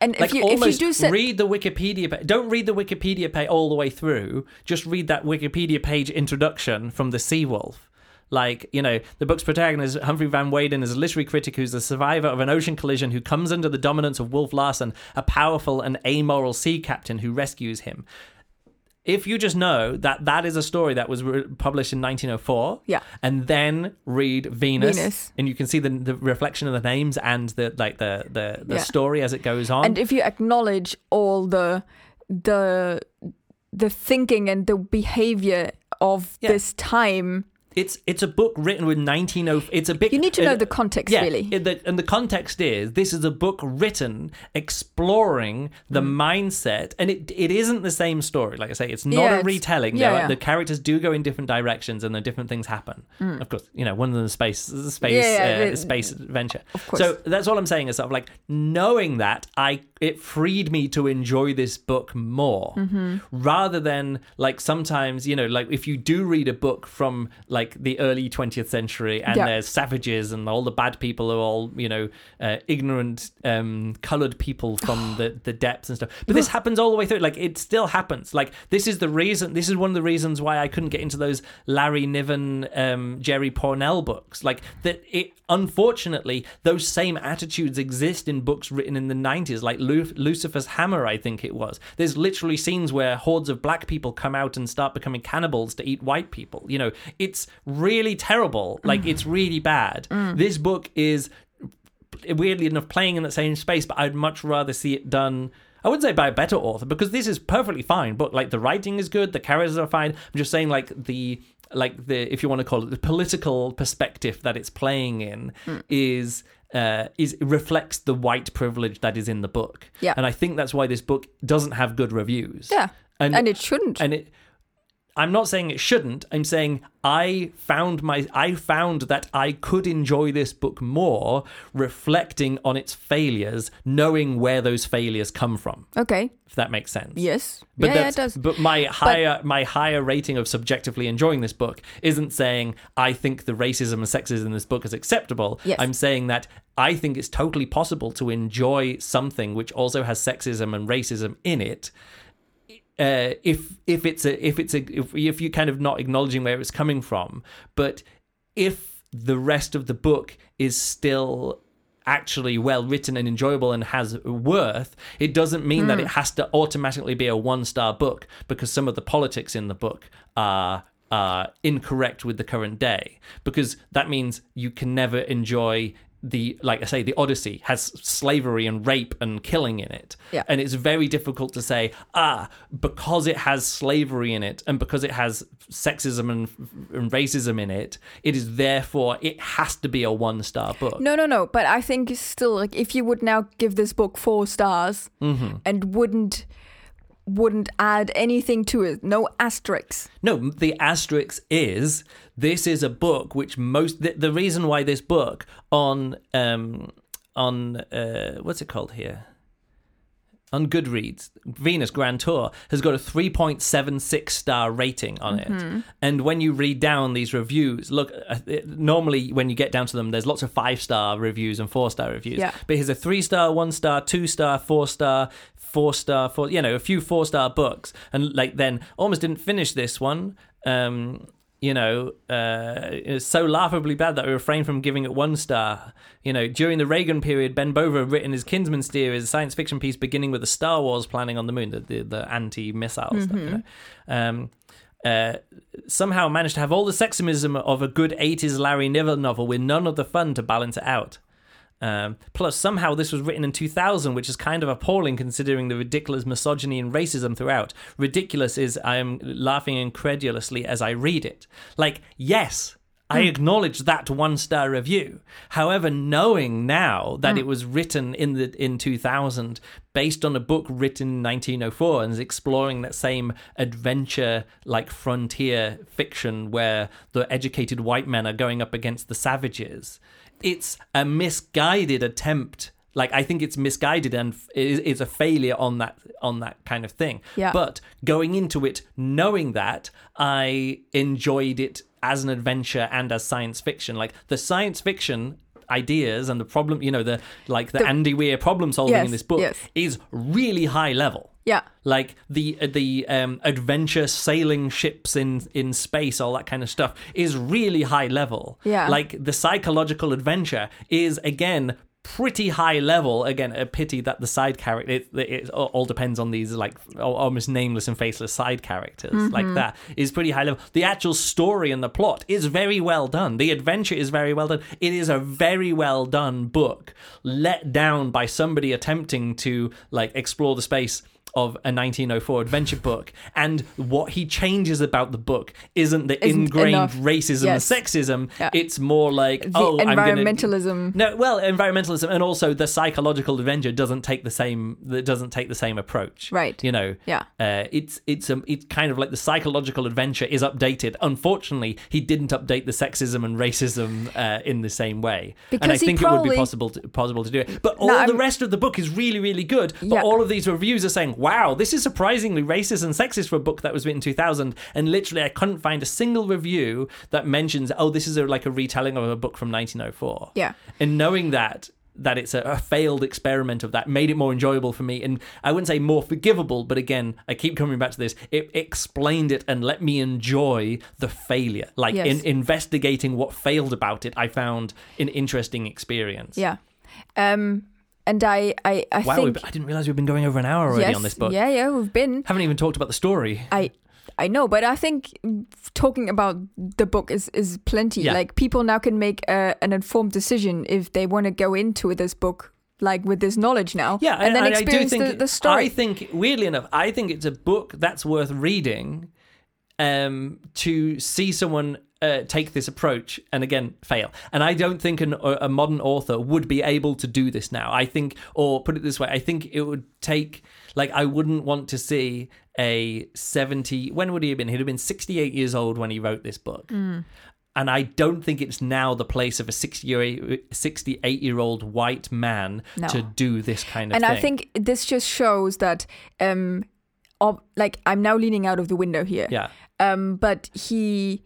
And like if you if you do set, read the Wikipedia page. Don't read the Wikipedia page all the way through. Just read that Wikipedia page introduction from the Seawolf. Like, you know, the book's protagonist, Humphrey Van Weyden, is a literary critic who's the survivor of an ocean collision who comes under the dominance of Wolf Larsen, a powerful and amoral sea captain who rescues him. If you just know that that is a story that was re- published in 1904, Yeah. and then read Venus, Venus. and you can see the, the reflection of the names and the like the the, the Yeah. story as it goes on. and if you acknowledge all the the the thinking and the behavior of Yeah. this time, It's it's a book written with 1904. It's a big. you need to know uh, the context yeah, really. the- and the context is this is a book written exploring the Mm. mindset, and it it isn't the same story. Like I say, it's not Yeah, a it's- retelling. yeah, yeah. The characters do go in different directions, and the different things happen. Of course, you know one of them is space space Mm. Uh, the- space adventure. Of course. So that's all I'm saying is sort of like knowing that I it freed me to enjoy this book more Mm-hmm. rather than like sometimes you know like if you do read a book from like like the early 20th century and Yeah. there's savages and all the bad people are all you know uh, ignorant um colored people from the the depths and stuff. But this happens all the way through. Like it still happens. Like this is the reason this is one of the reasons why i couldn't get into those larry niven um jerry pournelle books. Like that it unfortunately those same attitudes exist in books written in the 90s like Lu- lucifer's hammer i think it was. There's literally scenes where hordes of black people come out and start becoming cannibals to eat white people. You know it's really terrible like it's mm. really bad mm. this book is weirdly enough playing in that same space but i'd much rather see it done I wouldn't say by a better author because this is perfectly fine book. Like the writing is good, the characters are fine. I'm just saying like the like the if you want to call it the political perspective that it's playing in mm. is uh, is reflects the white privilege that is in the book. Yeah. and I think that's why this book doesn't have good reviews. Yeah. and And it shouldn't. and it i'm not saying it shouldn't i'm saying i found my i found that i could enjoy this book more reflecting on its failures knowing where those failures come from okay. if that makes sense Yes. but yeah, yeah, it does. but my higher my higher rating of subjectively enjoying this book isn't saying I think the racism and sexism in this book is acceptable. Yes. I'm saying that I think it's totally possible to enjoy something which also has sexism and racism in it. Uh, if if it's a if it's a if, if you're kind of not acknowledging where it's coming from, but if the rest of the book is still actually well written and enjoyable and has worth, it doesn't mean that it has to automatically be a one star book because some of the politics in the book are are incorrect with the current day. Because that means you can never enjoy the like I say, the Odyssey has slavery and rape and killing in it. Yeah. And it's very difficult to say, ah, because it has slavery in it and because it has sexism and, and racism in it, it is therefore it has to be a one star book. No, no, no. But I think still like if you would now give this book four stars Mm-hmm. and wouldn't wouldn't add anything to it, no asterisks. No, the asterisk is this is a book which most the, the reason why this book on um on uh what's it called here on Goodreads, Venus Grand Tour has got a 3.76 star rating on it. And when you read down these reviews, look, uh, it- normally when you get down to them, there's lots of five star reviews and four star reviews. Yeah. But here's a three star, one star, two star, four star, four star, four, you know, a few four star books. And like then almost didn't finish this one. Um, you know, uh, it's so laughably bad that I refrained from giving it one star. You know, during the Reagan period, Ben Bova had written his Kinsman's Theory, a science fiction piece beginning with the Star Wars planning on the moon, the, the, the anti missile stuff. You know? um, uh, somehow managed to have all the sexism of a good 80s Larry Niven novel with none of the fun to balance it out. Um, plus, somehow this was written in 2000, which is kind of appalling considering the ridiculous misogyny and racism throughout. Ridiculous is I am laughing incredulously as I read it. Like, yes, I acknowledge that one star review. However, knowing now that it was written in the in 2000 based on a book written in 1904 and is exploring that same adventure like frontier fiction where the educated white men are going up against the savages, it's a misguided attempt like i think it's misguided and is a failure on that on that kind of thing Yeah. but going into it knowing that i enjoyed it as an adventure and as science fiction like the science fiction ideas and the problem you know the like the, The- andy weir problem solving Yes, in this book yes. is really high level Yeah. like the the um, adventure sailing ships in in space, all that kind of stuff is really high level. Yeah. like the psychological adventure is again pretty high level. Again, a pity that the side character it, it all all depends on these like almost nameless and faceless side characters like that is pretty high level. The actual story and the plot is very well done. The adventure is very well done. It is a very well done book, let down by somebody attempting to like explore the space of a 1904 adventure book and what he changes about the book isn't the Isn't ingrained enough. racism Yes. and sexism Yeah. it's more like The oh I'm gonna environmentalism. no, well, environmentalism and also the psychological adventure doesn't take the same. That doesn't take the same approach. Right. You know. Yeah. Uh, it's it's um, it's kind of like the psychological adventure is updated. Unfortunately, he didn't update the sexism and racism uh, in the same way. and I Because think it would be possible to, possible to do it. But all No, the rest of the book is really really good. But Yeah. all of these reviews are saying, wow, this is surprisingly racist and sexist for a book that was written in 2000. And literally, I couldn't find a single review that mentions, oh, this is a, like a retelling of a book from 1904. Yeah. And knowing that, that it's a, a, failed experiment of that made it more enjoyable for me and i wouldn't say more forgivable but again i keep coming back to this it explained it and let me enjoy the failure like Yes. in investigating what failed about it i found an interesting experience Yeah. Um, and I, I, I wow think i didn't realize we've been going over an hour already yes, on this book Yeah, yeah, we've been. haven't even talked about the story I, I know, but I think talking about the book is is plenty. Yeah. Like people now can make a, an informed decision if they want to go into this book like with this knowledge now. Yeah, and then I, I do experience think the, the story. I think weirdly enough, I think it's a book that's worth reading um, to see someone uh, take this approach and again fail. And I don't think an, a modern author would be able to do this now. I think, or put it this way, I think it would take like I wouldn't want to see a seventy. When would he have been? He'd have been sixty-eight years old when he wrote this book. Mm. And I don't think it's now the place of a 68 year old white man No. to do this kind of and thing. I think this just shows that, um, ob- like I'm now leaning out of the window here. Yeah. Um, but he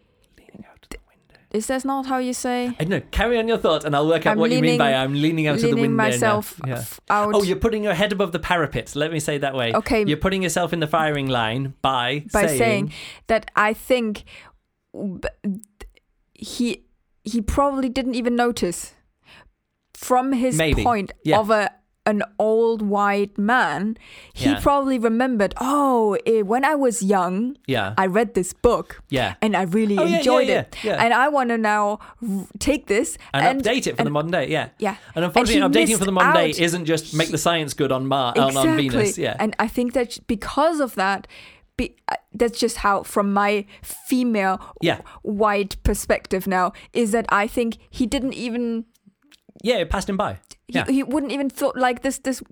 is that not how you say? I know. Carry on your thoughts, and I'll work out I'm what you mean by I'm leaning out of the leaning window. myself Yeah. out. Oh, you're putting your head above the parapet. Let me say it that way. Okay. You're putting yourself in the firing line by, by saying, saying, that I think he he probably didn't even notice from his Maybe. point Yeah. of a an old white man. He Yeah. probably remembered. Oh, eh, when I was young, yeah, I read this book. yeah, And I really Oh, enjoyed yeah, it, and I want to now r- take this and, update it for the modern day. Yeah, yeah. And unfortunately, he updating for the modern day isn't just make the science good on Mars on, on Venus. Yeah, And I think that because of that, be, uh, that's just how, from my female Yeah. white perspective now, is that I think he didn't even. Yeah, it passed him by. He, Yeah, he wouldn't even thought like this. This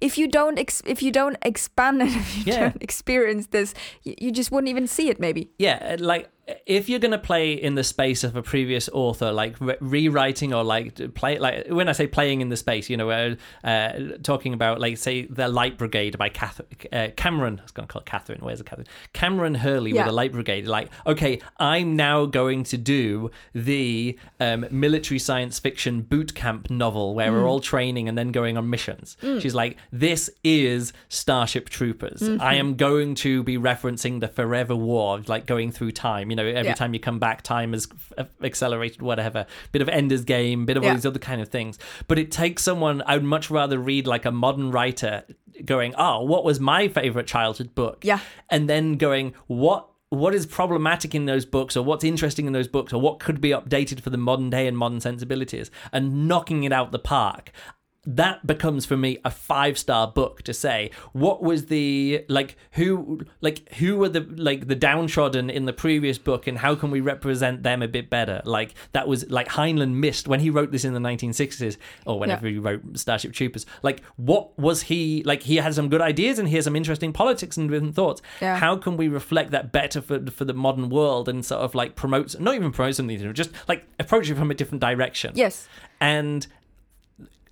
if you don't ex, if you don't expand and if you Yeah. don't experience this, you, you just wouldn't even see it. Maybe yeah. Uh, like if you're gonna play in the space of a previous author, like re- rewriting or like play, like when I say playing in the space, you know, uh, uh, talking about like say the Light Brigade by Cath- uh, Kameron. I was gonna call it Catherine. Where's the Catherine? Kameron Hurley Yeah. with the Light Brigade. Like, okay, I'm now going to do the um, military science fiction boot camp novel where we're all training and then going on missions. She's like, this is Starship Troopers. I am going to be referencing the Forever War, like going through time. You know, every Yeah. time you come back, time has f- uh, accelerated, whatever. Bit of Ender's Game, bit of all Yeah. these other kind of things. But it takes someone, I would much rather read like a modern writer going, oh, what was my favorite childhood book? Yeah. And then going, what what is problematic in those books or what's interesting in those books or what could be updated for the modern day and modern sensibilities and knocking it out the park that becomes for me a five star book to say what was the like who like who were the like the downtrodden in the previous book and how can we represent them a bit better? Like that was like heinlein missed when he wrote this in the 1960s or whenever he wrote starship troopers. Like what was he like he had some good ideas and he has some interesting politics and different thoughts. Yeah. how can we reflect that better for for the modern world and sort of like promote not even promote something just like approach it from a different direction? Yes, and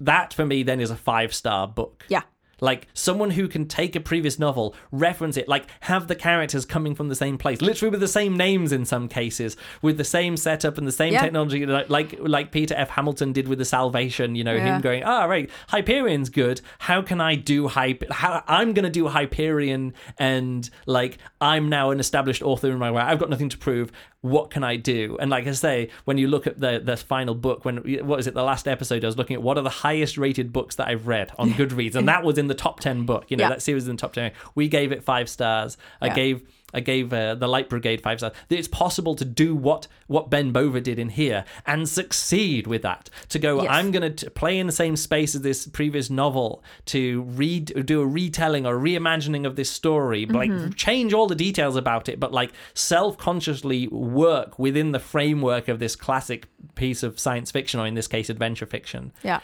that for me then is a five star book yeah, like someone who can take a previous novel, reference it, like have the characters coming from the same place, literally with the same names in some cases, with the same setup and the same Yeah. technology, like like, like Peter F. Hamilton did with the Salvation. You know, Yeah. him going, ah, right, Hyperion's good. How can I do Hyper? How I'm going to do Hyperion, and like I'm now an established author in my way. I've got nothing to prove. What can I do? And like I say, when you look at the the final book, when what is it? The last episode, I was looking at what are the highest rated books that I've read on Goodreads, and that was in the top ten book. You know, Yeah. that series in the top ten. We gave it five stars. I Yeah. gave I gave uh, the Light Brigade five stars. It's possible to do what what Ben Bova did in here and succeed with that. To go, Yes. I'm going to play in the same space as this previous novel. To read, do a retelling or reimagining of this story, like Mm-hmm. change all the details about it, but like self consciously work within the framework of this classic piece of science fiction, or in this case, adventure fiction yeah.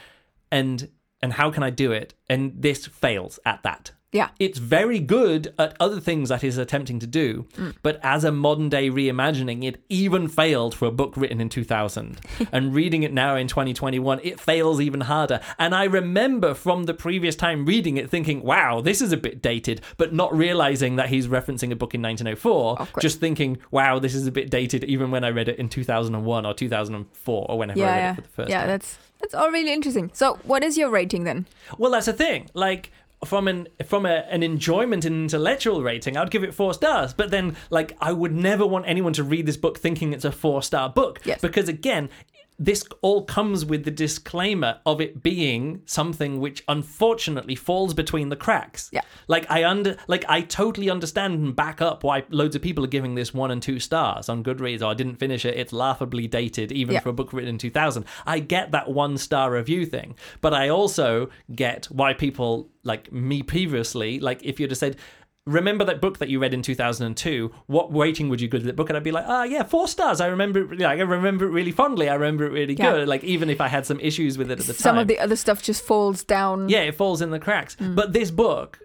and and how can I do it? And this fails at that. Yeah. It's very good at other things that is attempting to do, mm. but as a modern day reimagining, it even failed for a book written in 2000. and reading it now in 2021, it fails even harder. And I remember from the previous time reading it thinking, wow, this is a bit dated, but not realizing that he's referencing a book in 1904. Of. Just thinking, wow, this is a bit dated, even when I read it in 2001 or 2004 or whenever I yeah, read yeah, it for the first yeah. time. That's that's all really interesting. So, what is your rating then? Well, that's the thing. Like from an from a, an enjoyment and intellectual rating, I'd give it four stars. But then, like, I would never want anyone to read this book thinking it's a four star book. Yes. Because again, this all comes with the disclaimer of it being something which unfortunately falls between the cracks. Yeah. Like I under like I totally understand and back up why loads of people are giving this one and two stars on Goodreads. Oh, I didn't finish it. It's laughably dated, even Yeah. for a book written in 2000. I get that one star review thing, but I also get why people like me previously, like if you'd have said. Remember that book that you read in 2002? What rating would you give that book? And I'd be like, ah, yeah, four stars. I remember it. Like, I remember it really fondly. I remember it really Yeah. good. Like even if I had some issues with it at the Some time. Some of the other stuff just falls down. Yeah, it falls in the cracks. Mm. But this book,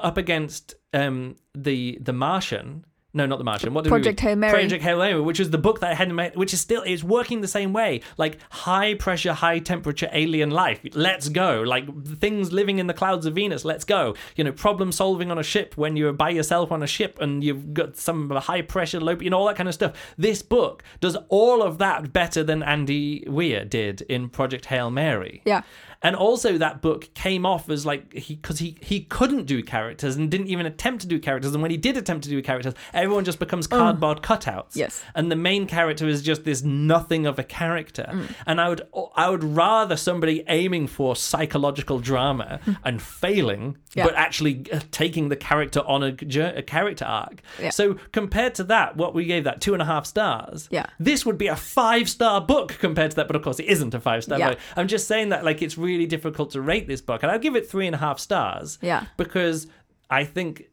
up against um, the the Martian. No, not the Martian. What did Project we? Hail Mary. Project Hail Mary, which is the book that I had my, which is still is working the same way. Like high pressure, high temperature alien life. Let's go. Like things living in the clouds of Venus. Let's go. You know, problem solving on a ship when you're by yourself on a ship and you've got some high pressure, low, you know, all that kind of stuff. This book does all of that better than Andy Weir did in Project Hail Mary. Yeah. And also, that book came off as like he because he he couldn't do characters and didn't even attempt to do characters. And when he did attempt to do characters, everyone just becomes cardboard cutouts. Yes. And the main character is just this nothing of a character. And I would I would rather somebody aiming for psychological drama and failing, Yeah. but actually uh, taking the character on a, a character arc. Yeah. So compared to that, what we gave that two and a half stars. Yeah. This would be a five star book compared to that, but of course it isn't a five star Yeah. book. I'm just saying that like it's really difficult to rate this book, and I'll give it three and a half stars. Yeah. because I think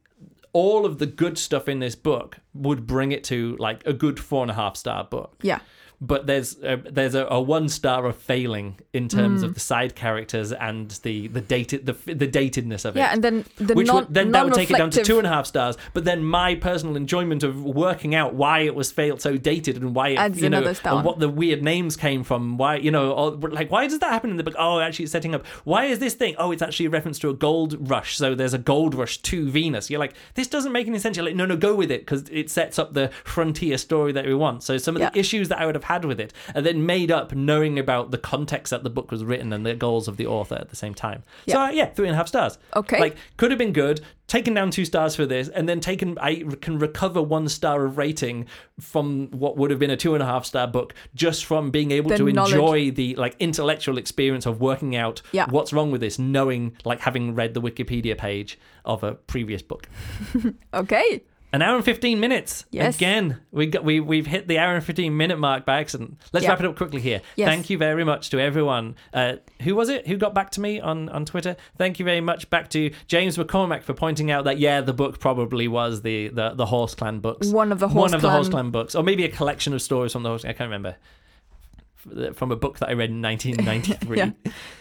all of the good stuff in this book would bring it to like a good four and a half star book. Yeah. But there's a, there's a, a one star of failing in terms Mm. of the side characters and the the dated the the datedness of it Yeah, and then the which non, would, then that would take it down to two and a half stars. But then my personal enjoyment of working out why it was failed so dated and why it, Adds you know, another star. and what the weird names came from. Why you know, or, like why does that happen in the book? Oh, actually, it's setting up. Why is this thing? Oh, it's actually a reference to a gold rush. So there's a gold rush to Venus. You're like, this doesn't make any sense. You're like, no, no, go with it because it sets up the frontier story that we want. So some of Yeah. the issues that I would have had with it and then made up knowing about the context that the book was written and the goals of the author at the same time. So Yeah. uh, yeah, three and a half stars. Okay. Like could have been good. Taken down two stars for this, and then taken. I can recover one star of rating from what would have been a two and a half star book just from being able The to knowledge. enjoy the like intellectual experience of working out Yeah. what's wrong with this, knowing like having read the Wikipedia page of a previous book. Okay. An hour and fifteen minutes. Yes. Again, we got we we've hit the hour and fifteen minute mark by accident. Let's Yeah. wrap it up quickly here. Yes. Thank you very much to everyone. Uh, who was it? Who got back to me on on Twitter? Thank you very much. Back to James McCormack for pointing out that yeah, the book probably was the the, the Horse Clan books. One of the Horse one of the Horse Clan- Clan books, or maybe a collection of stories from the Horse. Clan. I can't remember. From a book that I read in 1993. Yeah.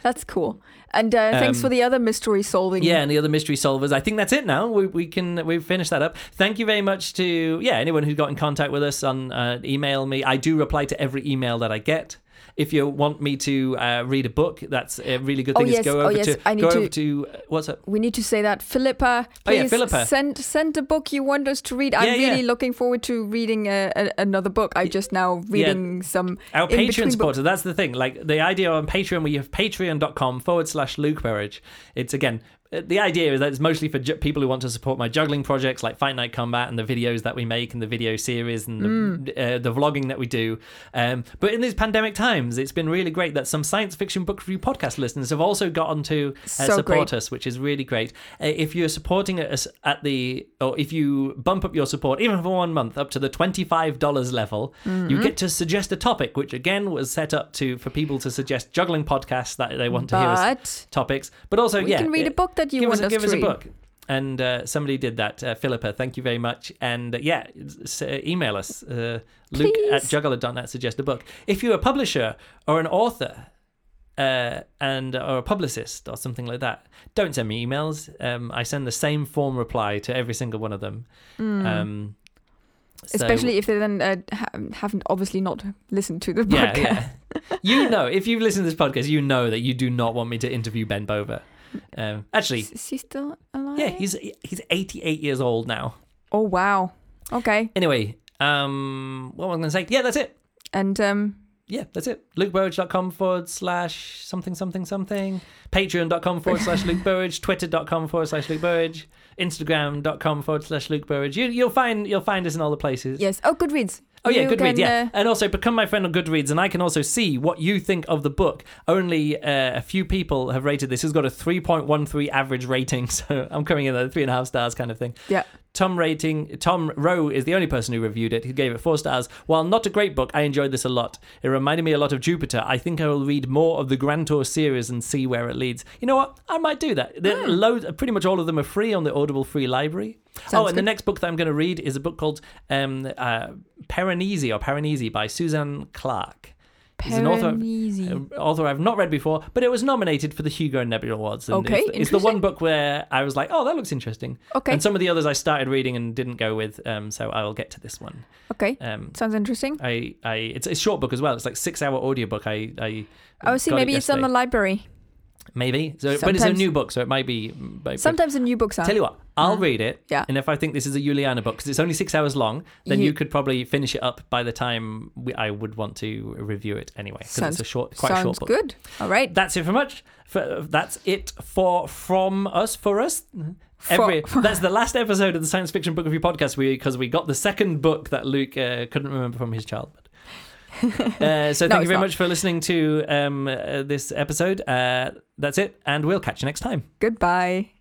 That's cool. And uh, thanks Um, for the other mystery solving. Yeah, and the other mystery solvers. I think that's it now. We, we can we've finished that up. Thank you very much to yeah anyone who got in contact with us on uh, email me. I do reply to every email that I get. If you want me to uh, read a book, that's a really good Oh, thing. is yes. go Oh, over yes. to I need go to- over to uh, what's up? We need to say that Philippa, Oh, yeah, please Philippa. send send a book you want us to read. I'm Yeah, yeah. really looking forward to reading a, a, another book. I just now reading some Our Patreon supporter. That's the thing. Like the idea on Patreon, we have patreon.com forward slash Luke Burridge. It's again, uh, the idea is that it's mostly for ju- people who want to support my juggling projects like Fight Night Combat and the videos that we make and the video series and the, Mm. uh, the vlogging that we do. Um, but in these pandemic times, it's been really great that some science fiction book review podcast listeners have also gotten to uh, So support great. us, which is really great. Uh, if you're supporting us at the, or if you bump up your support, even for one month, up to the $25 level, Mm-hmm. you get to suggest a topic, which again was set up to for people to suggest juggling podcasts that they want to hear as topics, but also we yeah, can read uh, a book that you give want us, a- us give us a book. And uh, somebody did that, uh, Philippa. Thank you very much. And uh, yeah, s- uh, email us, uh, Luke at Please. juggler.net. Suggest a book. If you're a publisher or an author, uh, and or a publicist or something like that, don't send me emails. Um, I send the same form reply to every single one of them. Um, so- Especially if they then uh, ha- haven't obviously not listened to the yeah, podcast. yeah. You know, if you've listened to this podcast, you know that you do not want me to interview Ben Bova. Um, actually, Is, he still alive? yeah, he's he's 88 years old now. Oh wow. Okay. Anyway, um, what was I going to say? Yeah, that's it. And um, Yeah, that's it. LukeBurridge.com forward slash something, something, something. Patreon.com forward slash Luke Burridge. Twitter.com forward slash Luke Burridge. Instagram.com forward slash Luke Burridge. You, you'll find you'll find us in all the places. yes. Oh, Goodreads. Oh yeah, You Goodreads, can, yeah, uh, and also become my friend on Goodreads, and I can also see what you think of the book. Only uh, a few people have rated this. It's got a three point one three average rating, so I'm coming in at three and a half stars kind of thing. yeah. Tom rating Tom Rowe is the only person who reviewed it. He gave it four stars. While not a great book, I enjoyed this a lot. It reminded me a lot of Jupiter. I think I will read more of the Grand Tour series and see where it leads. You know what? I might do that. There loads, pretty much all of them are free on the Audible free library. Oh, Sounds and the next book that I'm going to read is a book called um, uh, or Piranesi by Susanna Clarke. He's an author, an author I've not read before, but it was nominated for the Hugo and Nebula Awards. And Okay, it's, it's the one book where I was like, oh, that looks interesting. Okay. And some of the others I started reading and didn't go with, um, so I will get to this one. okay. Um, Sounds interesting. I, I, it's a short book as well. It's like six hour audiobook. I, I. Oh, see, got it maybe it's on the library. Maybe. So, but it's a Sometimes- new book, so it might be. Sometimes the new books are. Tell you what, I'll read it. Yeah. And if I think this is a Juliana book, because it's only six hours long, then Ye- you could probably finish it up by the time we, I would want to review it anyway. Because it's a short, quite a Sounds short book. good. All right. That's it for much. For, that's it for from us for us. Every that's the last episode of the science fiction book review podcast because we got the second book that Luke uh, couldn't remember from his childhood. Uh, so thank you very not. much for listening to um, uh, this episode. Uh, that's it, and we'll catch you next time. Goodbye.